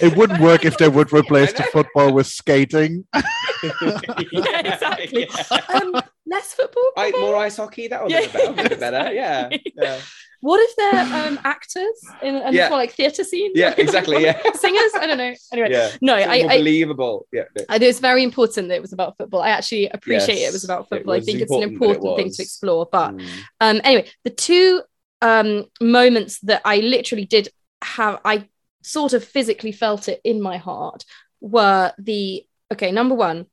it wouldn't work if they would replace the football with skating Yeah, exactly. Yeah. um less football. I, more ice hockey. That would Yeah, be better. That would be better. Yeah. yeah. What if they're um, actors in and Yeah. for like theatre scenes? Yeah, *laughs* exactly, yeah. *laughs* Singers? I don't know. Anyway, Yeah. no, I, I, believable. Yeah. no. I, it was very important that it was about football. I actually appreciate Yes, it was about it football. I think it's an important it thing to explore. But Mm. um, anyway, the two um, moments that I literally did have, I sort of physically felt it in my heart were the okay, number one,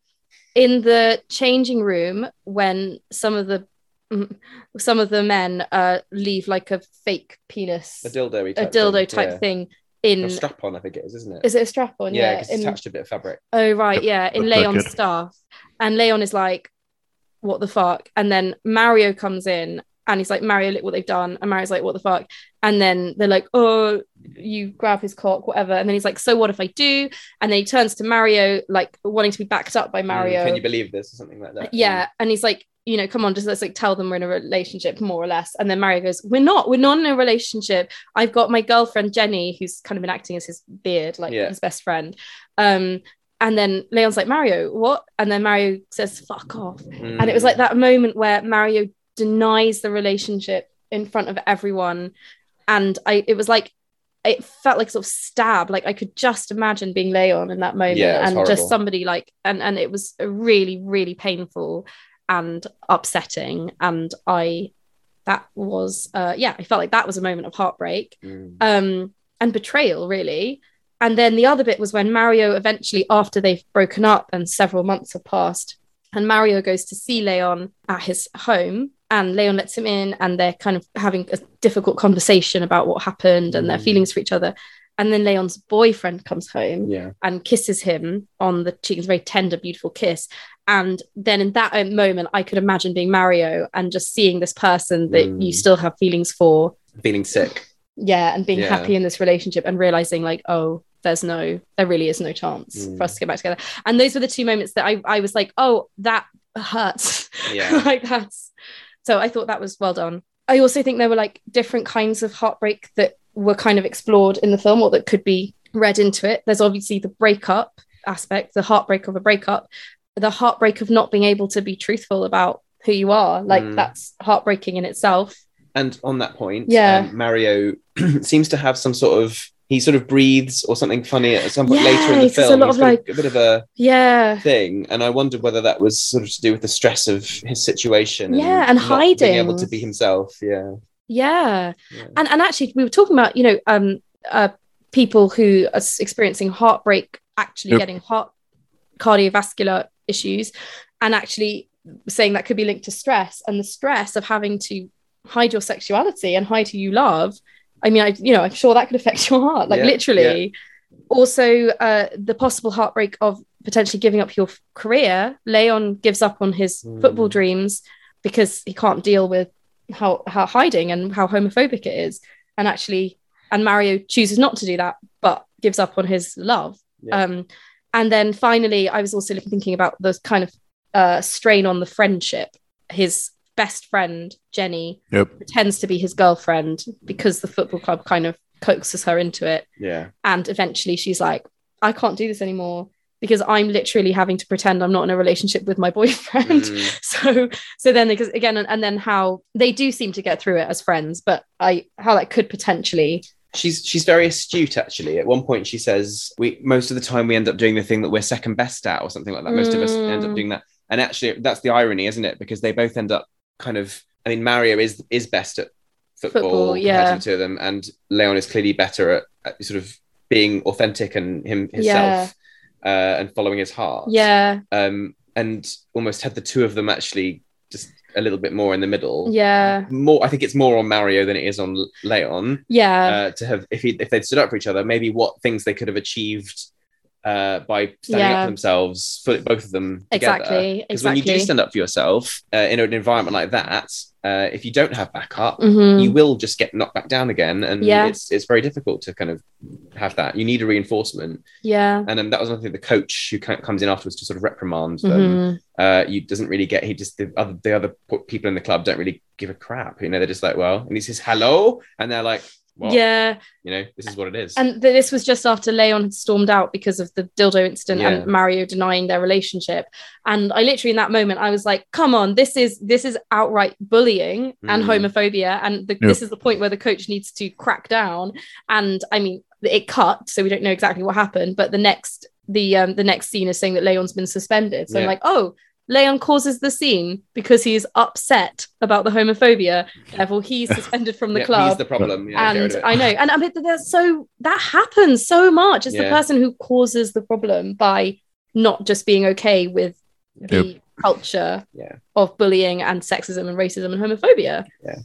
in the changing room when some of the *laughs* some of the men uh, leave like a fake penis, A dildo. a dildo type thing in. A strap on, I think it is, isn't it? Is it a strap on? yeah, Yeah, because it's in- attached to a bit of fabric. Oh right, yeah, in looked Leon's staff, and Leon is like, "What the fuck?" And then Mario comes in, and he's like, "Mario, look what they've done." And Mario's like, "What the fuck?" And then they're like, "Oh, you grab his cock, whatever." And then he's like, "So what if I do?" And then he turns to Mario, like wanting to be backed up by Mario. Mm, Can you believe this or something like that? yeah, and he's like, you know, come on, just let's like tell them we're in a relationship, more or less. And then Mario goes, "We're not. We're not in a relationship. I've got my girlfriend Jenny, who's kind of been acting as his beard, like Yeah. his best friend." Um, and then Leon's like, "Mario, what?" And then Mario says, "Fuck off." Mm. And it was like that moment where Mario denies the relationship in front of everyone, and I, it was like. It felt like sort of stab. Like I could just imagine being Leon in that moment, Yeah, and horrible. just somebody like, and and it was really, really painful and upsetting and i that was uh yeah i felt like that was a moment of heartbreak Mm. um and betrayal really and then the other bit was when mario eventually after they've broken up and several months have passed and mario goes to see leon at his home and leon lets him in and they're kind of having a difficult conversation about what happened and their Mm. feelings for each other and then leon's boyfriend comes home Yeah. and kisses him on the cheek. It's a very tender, beautiful kiss. And then in that uh, moment, I could imagine being Mario and just seeing this person that Mm. you still have feelings for. Feeling sick. Yeah. And being Yeah. happy in this relationship and realizing, like, oh, there's no, there really is no chance Mm. for us to get back together. And those were the two moments that I, I was like, oh, that hurts. *laughs* Yeah. like that's, so I thought that was well done. I also think there were like different kinds of heartbreak that were kind of explored in the film or that could be read into it. There's obviously the breakup aspect, the heartbreak of a breakup, the heartbreak of not being able to be truthful about who you are. Like Mm. that's heartbreaking in itself. And on that point, Yeah. um, Mario *clears throat* seems to have some sort of he sort of breathes or something funny at some point Yeah, later in the he's just a film. lot of, a- like- a bit of a Yeah. thing, and I wondered whether that was sort of to do with the stress of his situation. Yeah, and not being able to be himself. Yeah, Yeah. yeah. And and actually we were talking about, you know, um uh people who are experiencing heartbreak actually Yep. getting heart cardiovascular issues and actually saying that could be linked to stress and the stress of having to hide your sexuality and hide who you love. I mean, I you know, I'm sure that could affect *laughs* your heart, like Yeah, literally. Also, uh, the possible heartbreak of potentially giving up your f- career. Leon gives up on his Hmm. football dreams because he can't deal with how how hiding and how homophobic it is and actually and mario chooses not to do that but gives up on his love Yeah. um and then finally i was also thinking about the kind of uh strain on the friendship his best friend jenny Yep. pretends to be his girlfriend because the football club kind of coaxes her into it yeah. and eventually she's like i can't do this anymore because i'm literally having to pretend i'm not in a relationship with my boyfriend Mm. *laughs* so so then because again and, and then how they do seem to get through it as friends but i how that could potentially She's she's very astute actually. At one point she says we most of the time we end up doing the thing that we're second best at or something like that. Most of us end up Mm. doing that. And actually that's the irony, isn't it? Because they both end up kind of I mean Mario is is best at football, Football, compared yeah. to the two of them and Leon is clearly better at, at sort of being authentic and him himself uh, and following his heart. yeah Um and almost had the two of them actually just a little bit more in the middle. yeah More I think it's more on Mario than it is on Leon yeah uh, to have if he, if they'd stood up for each other, maybe what things they could have achieved uh, by standing up for themselves, for both of them together. exactly Because when you do stand up for yourself uh, in an environment like that, uh, if you don't have backup, Mhm. you will just get knocked back down again, and Yeah. it's it's very difficult to kind of have that. You need a reinforcement, yeah and then that was one thing. The coach who comes in afterwards to sort of reprimand them, Mhm. uh, you doesn't really get. He just the other the other people in the club don't really give a crap. You know, they're just like, well, and he says hello, and they're like, what? yeah you know, this is what it is. and th- this was just after leon had stormed out because of the dildo incident Yeah. and mario denying their relationship and i literally in that moment i was like come on this is this is outright bullying and Mm. homophobia and the, Yeah. this is the point where the coach needs to crack down and i mean it cut so we don't know exactly what happened but the next the um the next scene is saying that leon's been suspended so i'm like oh Leon causes the scene because he's upset about the homophobia. Therefore, he's *laughs* suspended from the Yeah, club He's the problem. Yeah, and of. I know, and I mean, there's so that happens so much. It's the person who causes the problem by not just being okay with the culture Yeah. of bullying and sexism and racism and homophobia. Yeah,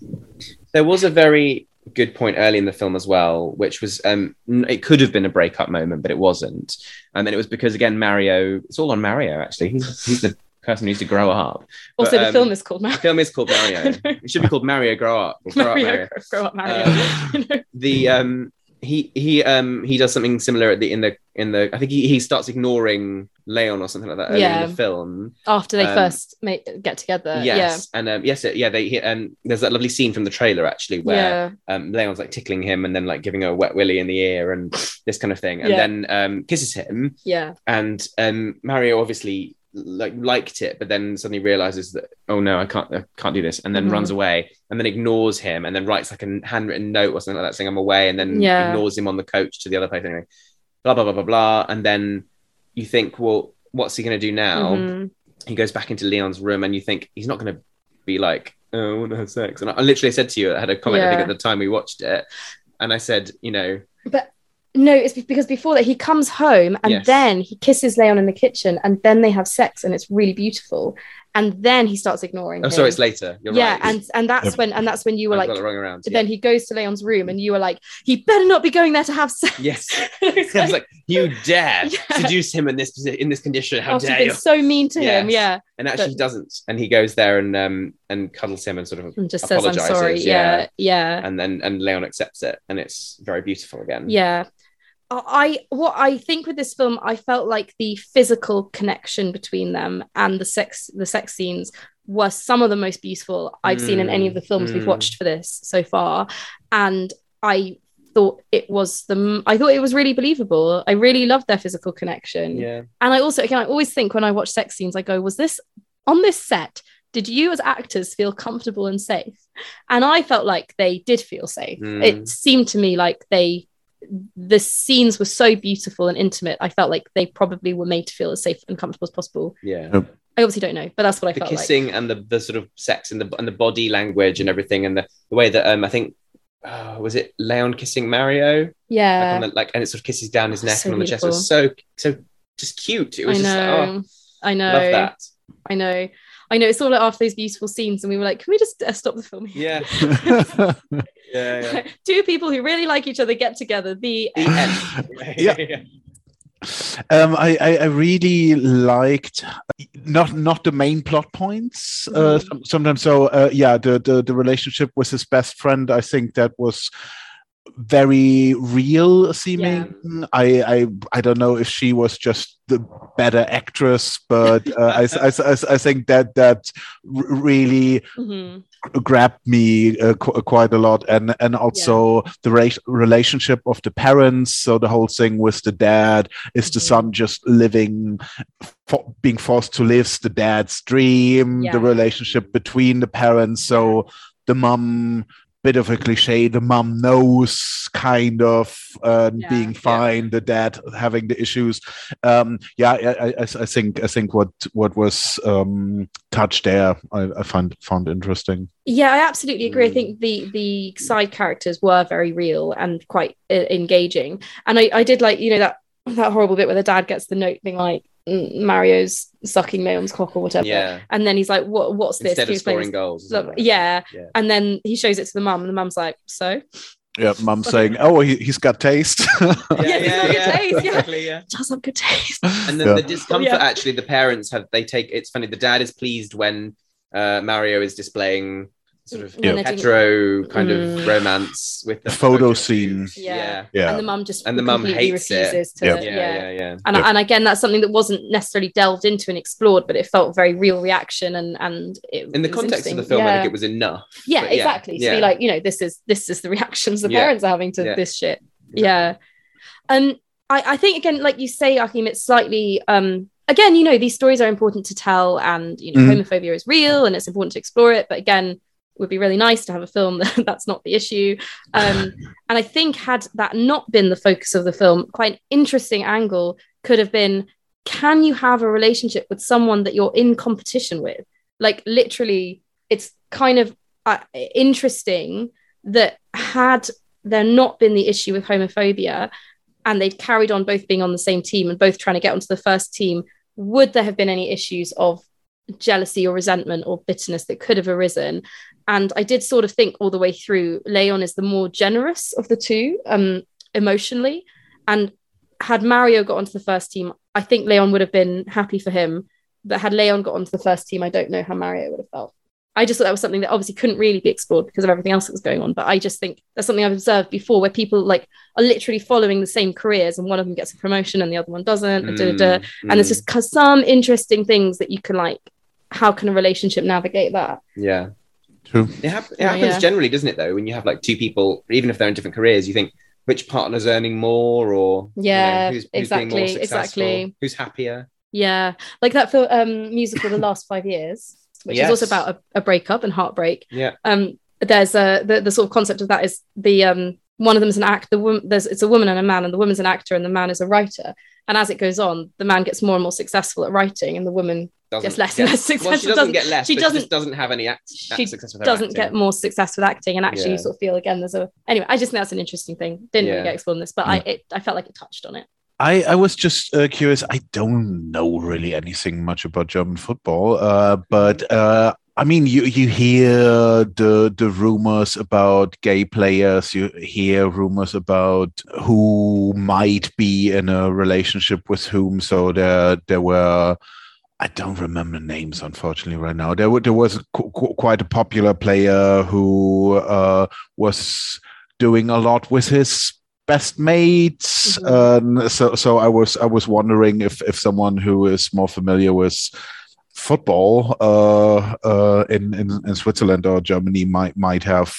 There was a very good point early in the film as well, which was um, it could have been a breakup moment, but it wasn't. And then it was because again, Mario. It's all on Mario. Actually, he's, he's the person needs to grow up. Also, But, the um, film is called Mario. The film is called Mario. *laughs* it should be called Mario Grow Up. Grow Up Mario, Mario. grow up, Mario. *laughs* Know? The um, he he um he does something similar at the in the in the I think he, he starts ignoring Leon or something like that early Yeah. in the film. After they um, first make, get together, yes, and um, yes, yeah. They he- um, there's that lovely scene from the trailer actually where yeah, um, Leon's like tickling him and then like giving her a wet willy in the ear and this kind of thing, and Yeah. then um, kisses him, yeah, and um, Mario obviously like liked it, but then suddenly realizes that oh no, I can't, I can't do this, and then Mhm. runs away, and then ignores him, and then writes like a handwritten note or something like that saying I'm away, and then Yeah. ignores him on the coach to the other place anyway. Blah blah blah blah blah, and then you think, well, what's he going to do now? Mhm. He goes back into Leon's room, and you think he's not going to be like, oh, I want to have sex. And I literally said to you, I had a comment I think at the time we watched it, and I said, you know, But no, it's because before that he comes home and Yes. then he kisses Leon in the kitchen and then they have sex and it's really beautiful. And then he starts ignoring. oh, him. sorry, it's later. You're yeah, right. and and that's Yep. when and that's when you were I've like. got it wrong around. Then he goes to Leon's room and you were like, he better not be going there to have sex. Yes. It's *laughs* *laughs* I was like, you dare Yeah. seduce him in this in this condition? How after dare you? so mean to him, yeah, And actually, but- he doesn't. And he goes there and um and cuddles him and sort of and just says I'm Apologizes, sorry. yeah. Yeah, yeah, and then and Leon accepts it, and it's very beautiful again. yeah. I what I think with this film, I felt like the physical connection between them and the sex the sex scenes were some of the most beautiful I've seen in any of the films we've Mm. watched for this so far, and I thought it was the I thought it was really believable. I really loved their physical connection. Yeah. And I also, again, I always think when I watch sex scenes, I go, was this on this set? Did you as actors feel comfortable and safe? And I felt like they did feel safe. Mm. It seemed to me like they, the scenes were so beautiful and intimate. I felt like they probably were made to feel as safe and comfortable as possible. Yeah. I obviously don't know, but that's what I the felt The kissing and the the sort of sex and the and the body language and everything and the, the way that um I think uh, was it Leon kissing Mario. Yeah. like, on the, like and it sort of kisses down his Oh, neck so and on the chest. It was so so just cute. It was I know. like, oh, I know. love that. I know. I know. It's all like after those beautiful scenes, and we were like, can we just uh, stop the film here? Yeah, *laughs* yeah, yeah. *laughs* Two people who really like each other get together. The The end. *laughs* Yeah. um, I, I I really liked not not the main plot points. Uh, some- sometimes so uh, yeah, the, the the relationship with his best friend. I think that was very real seeming. I, I I don't know if she was just the better actress, but uh, I, *laughs* I, I, I think that that really Mhm. grabbed me uh, qu- quite a lot and and also the ra- relationship of the parents so the whole thing with the dad is the Mhm. son just living for, being forced to live the dad's dream Yeah. the relationship between the parents so the mom bit of a cliche the mom knows kind of uh, Yeah. being fine the dad having the issues um yeah I, I, I- I think i think what what was um touched there i, I found found interesting Yeah, I absolutely agree. I Mm. think the the side characters were very real and quite uh, engaging, and I, I did like you know that that horrible bit where the dad gets the note being like "Mm, Mario's sucking Leon's cock or whatever, Yeah. and then he's like, "What? What's this?" Instead of scoring this?" goals. or Look, yeah. Yeah. and then he shows it to the mum, and the mum's like, "So Yeah, mum saying, "Oh, he, he's got taste." *laughs* Yeah, *laughs* Yeah, it's got good taste, yeah. exactly, yeah. does have good taste." And then Yeah. the discomfort, Yeah. actually, the parents have they take. It's funny. The dad is pleased when uh, Mario is displaying sort of When hetero kind of Mm. romance with the Photo photo scene. Yeah. yeah, Yeah. and the mum just And the mum completely hates it. refuses to Yep. yeah, yeah, yeah, yeah. And, Yep. and again that's something that wasn't necessarily delved into and explored but it felt very real reaction and and it In the was context of the interesting. film, I think it was enough. yeah But exactly to yeah. be like you know this is this is the *laughs* reactions the Yeah. parents are having to Yeah. this shit yeah um I, I think again like you say Achim it's slightly um again you know these stories are important to tell and you know Mhm. homophobia is real and it's important to explore it but again it would be really nice to have a film *laughs* that that's not the issue. Um and I think had that not been the focus of the film quite an interesting angle could have been can you have a relationship with someone that you're in competition with? Like literally it's kind of uh, interesting that had there not been the issue with homophobia and they'd carried on both being on the same team and both trying to get onto the first team would there have been any issues of jealousy or resentment or bitterness that could have arisen and i did sort of think all the way through leon is the more generous of the two um emotionally and had mario got onto the first team i think leon would have been happy for him but had leon got onto the first team i don't know how mario would have felt I just thought that was something that obviously couldn't really be explored because of everything else that was going on. But I just think that's something I've observed before where people like are literally following the same careers and one of them gets a promotion and the other one doesn't. da, da, da. Mm, And there's mm, just some interesting things that you can like, how can a relationship navigate that? yeah. True. It, hap- it Yeah, happens yeah. generally, doesn't it? Though, when you have like two people, even if they're in different careers, you think which partner's earning more, or you know, Yeah, who's, who's being more exactly, successful, exactly. who's happier. Yeah. Like that film, um, musical, The Last Five Years, which is also about a, a breakup and heartbreak. Yeah, um there's a the, the sort of concept of that is the um one of them is an act the woman there's it's a woman and a man and the woman's an actor and the man is a writer and as it goes on the man gets more and more successful at writing and the woman doesn't Gets less get- and less Well, she doesn't, doesn't- get less. she but doesn't- She just doesn't have any act, she success with her doesn't acting. get more success with acting and actually you sort of feel again there's a anyway i just think that's an interesting thing didn't Yeah. really get explored in this but i it, i felt like it touched on it I, I was just uh, curious. I don't know really anything much about German football, uh, but uh, I mean, you you hear the the rumors about gay players. You hear rumors about who might be in a relationship with whom. So there there were. I don't remember names, unfortunately, right now. There, there was qu- qu- quite a popular player who uh, was doing a lot with his best mates. Mhm. Um, so, so I was I was wondering if if someone who is more familiar with football uh, uh, in, in in Switzerland or Germany might might have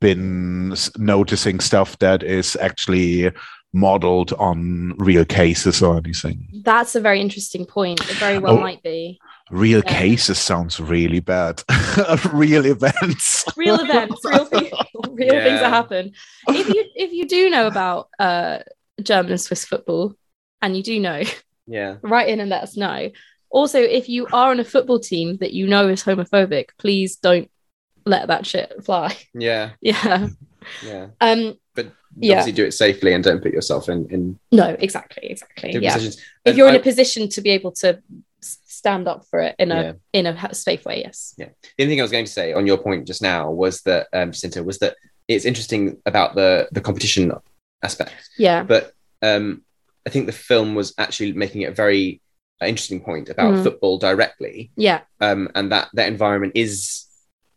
been noticing stuff that is actually modeled on real cases or anything. that's a very interesting point it very well Oh. might be Real Yeah. cases sounds really bad. *laughs* real events. real events real *laughs* people real things Yeah. that happen if you if you do know about uh german and swiss football and you do know Yeah, write in and let us know. Also, if you are on a football team that you know is homophobic, please don't let that shit fly. yeah, *laughs* Yeah. yeah. Um. Yeah. obviously, do it safely and don't put yourself in in No. Exactly. Exactly. Yeah. positions. If And you're in a position to be able to stand up for it in a Yeah. in a safe way, yes. Yeah the only thing I was going to say on your point just now was that um, Jacinta was that it's interesting about the the competition aspect, Yeah. but um, I think the film was actually making it a very uh, interesting point about Mhm. football directly, Yeah. um, and that that environment is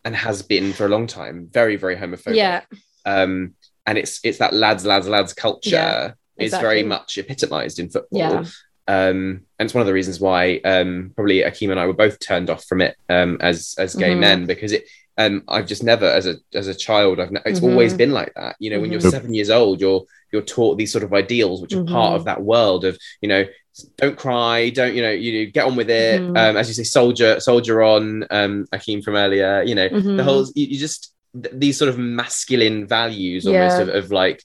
and has been for a long time very very homophobic. Yeah. um, and it's it's that lads lads lads culture Yeah, is very much epitomized in football. Yeah. Um, and it's one of the reasons why um, probably Achim and I were both turned off from it um, as as gay Mhm. men because it. Um, I've just never, as a as a child, I've ne- it's Mhm. always been like that. You know, when you're Mhm. seven years old, you're you're taught these sort of ideals, which are part Mhm. of that world of you know, don't cry, don't you know, you get on with it. Mhm. Um, as you say, soldier soldier on. Um, Achim from earlier, you know, the whole you, you just th- these sort of masculine values almost Yeah. of, of like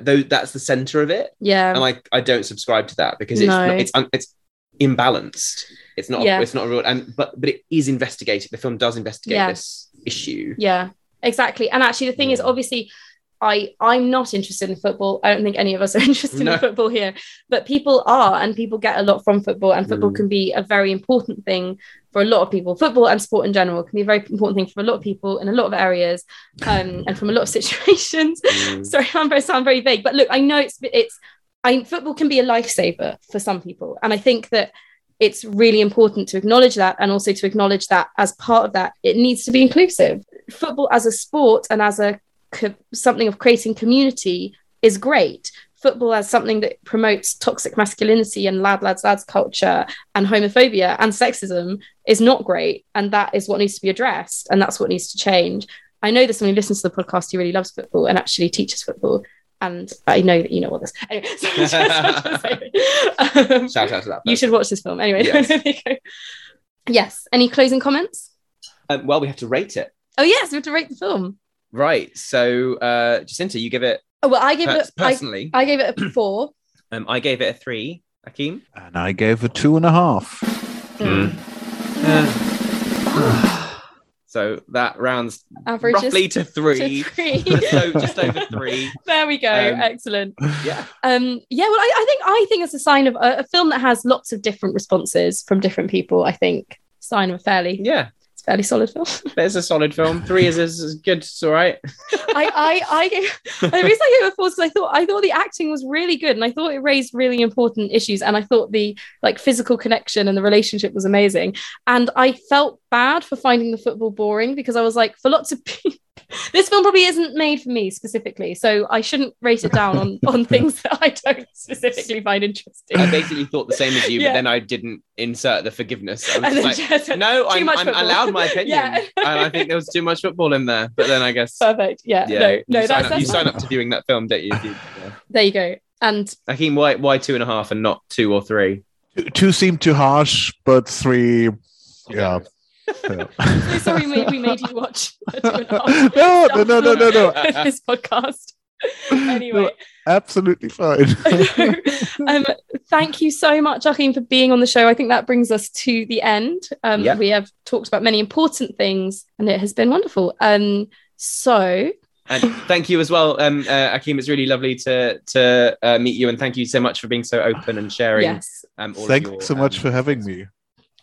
though that's the center of it Yeah. and I, I don't subscribe to that because it's No. not, it's un, it's imbalanced it's not Yeah. it's not a real and but but it is investigated the film does investigate Yeah. this issue yeah exactly and actually the thing is mm. obviously i i'm not interested in football i don't think any of us are *laughs* interested No. in football here but people are and people get a lot from football and football Mm. can be a very important thing for a lot of people football and sport in general can be a very important thing for a lot of people in a lot of areas um, *laughs* and from a lot of situations Mm. *laughs* sorry i'm very sound very vague but look i know it's it's i football can be a lifesaver for some people and i think that it's really important to acknowledge that and also to acknowledge that as part of that it needs to be inclusive football as a sport and as a co- something of creating community is great football as something that promotes toxic masculinity and lad lads lads culture and homophobia and sexism is not great and that is what needs to be addressed and that's what needs to change i know that someone who listens to the podcast who really loves football and actually teaches football and i know that you know all this anyway so just- just um, Shout out to that. you should watch this film anyway *laughs* Yes. there you go. yes any closing comments Um, well, we have to rate it. oh yes we have to rate the film Right. So, uh, Jacinta, you give it oh well i gave pers- it I, personally. I gave it a *clears throat* four um, I gave it a three. Achim. And I gave a two and a half. Hmm. *sighs* So that rounds averages roughly to to three. three *laughs* so just over three. *laughs* there we go Um, excellent Yeah. um yeah well I, I think i think it's a sign of a, a film that has lots of different responses from different people i think sign of a fairly Yeah. Fairly solid film *laughs* It's a solid film. Three is, is, is good. It's all right. *laughs* I, I, I gave, *laughs* the reason I gave it four is I thought I thought the acting was really good, and I thought it raised really important issues, and I thought the like physical connection and the relationship was amazing, and I felt bad for finding the football boring because I was like, for lots of people, *laughs* this film probably isn't made for me specifically, so I shouldn't rate it down on on *laughs* things that I don't specifically find interesting. I basically thought the same as you, Yeah. but then I didn't insert the forgiveness. I was just like, just- no, I'm, much I'm allowed my *laughs* opinion. Yeah. and I think there was too much football in there. But then I guess, Perfect. Yeah. yeah, No. you No. sign That's, up, you sign up to viewing that film, don't you? You- yeah. There you go. And Achim, why, why two and a half and not two or three? Two- Two seemed too harsh, but three, yeah. Yeah. *laughs* so sorry we, we made you watch a *laughs* two and a half no, no, no, no, no, *laughs* no. this podcast. Anyway, Absolutely fine. um, thank you so much, Achim, for being on the show. I think that brings us to the end. Um, Yeah. We have talked about many important things, and it has been wonderful. Um, so, And thank you as well, um, uh, Achim. It's really lovely to to uh, meet you, and thank you so much for being so open and sharing. yes, Um, all of Thanks your, so much um, for having me.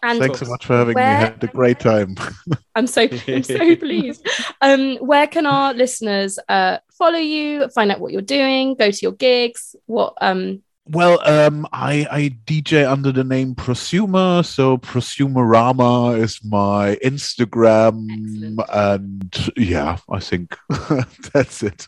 And Thanks so much for having Where- me. Had a great time. *laughs* I'm so I'm so *laughs* pleased. Um, where can our listeners uh, follow you, find out what you're doing, go to your gigs? What um, Well, um, I, I DJ under the name Prosumer, so Prosumerama is my Instagram, Excellent. and yeah, I think *laughs* that's it.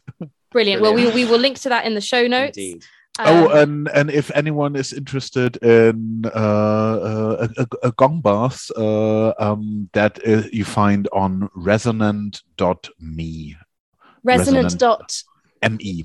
brilliant. Well, we, we will link to that in the show notes. Indeed. Oh, Um, and and if anyone is interested in uh, uh, a, a, a gong bath, uh, um, that is, you find on resonant.me. resonant Resonant. dot M-E.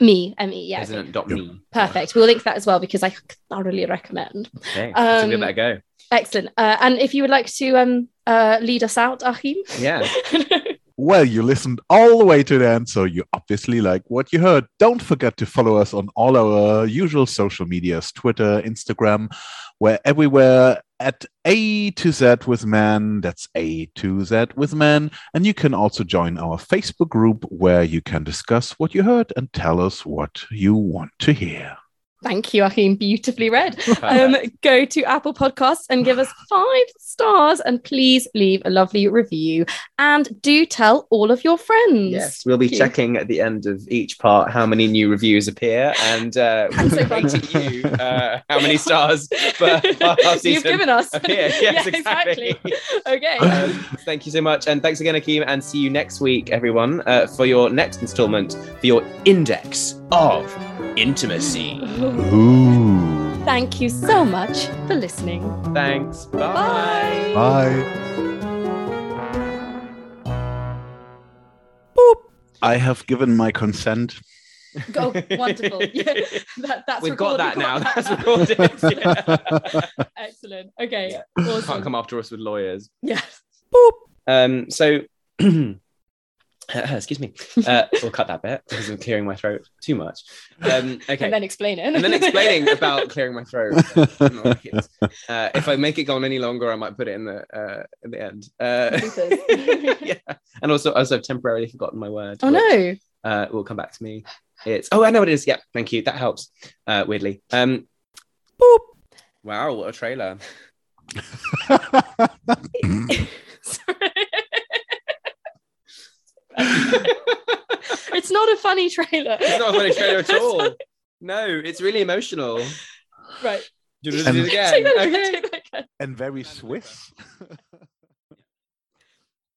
me me yeah okay. President.me. perfect we'll link that as well because i thoroughly recommend Okay, so give Um, that a go. excellent uh, and if you would like to um uh lead us out achim Yeah. *laughs* Well, you listened all the way to the end, so you obviously like what you heard. Don't forget to follow us on all our usual social medias Twitter, Instagram. We're everywhere at A to Z with Man. That's A to Z with Man. And you can also join our Facebook group where you can discuss what you heard and tell us what you want to hear. Thank you achim beautifully read. *laughs* Um go to apple podcasts and give us five stars and please leave a lovely review. And do tell all of your friends. Yes, we'll be checking at the end of each part how many new reviews appear and uh, *laughs* so we'll rating you uh, how many stars for *laughs* our you've given us. appear. Yes, Yeah, exactly. okay. Um, thank you so much, and thanks again, Achim, and see you next week, everyone, uh, for your next instalment for your index of intimacy. Ooh. Thank you so much for listening. Thanks. Bye. Bye. Boop. I have given my consent. Oh, wonderful. *laughs* Yeah, that, that's We've got recorded. that now. Got That's recorded. *laughs* Yeah. Excellent. Okay. Yeah. Awesome. Can't come after us with lawyers. Yes. Boop. Um, so, *clears throat* *laughs* excuse me. Uh, *laughs* we'll cut that bit because I'm clearing my throat too much. Um, okay. And then explain it. and then explaining about *laughs* clearing my throat. Not like it. Uh, if I make it go on any longer, I might put it in the uh, in the end. Uh, yeah, and also also I've temporarily forgotten my word. oh no. Uh, will come back to me. It's oh I know what it is. Yeah, thank you. That helps. Uh, weirdly. Um. Boop. Wow, what a trailer! Sorry. *laughs* it's not a funny trailer. It's not a funny trailer at *laughs* all. No, it's really emotional. Right. Do you want to do it again? Take that Okay. take that again. and very Swiss. *laughs*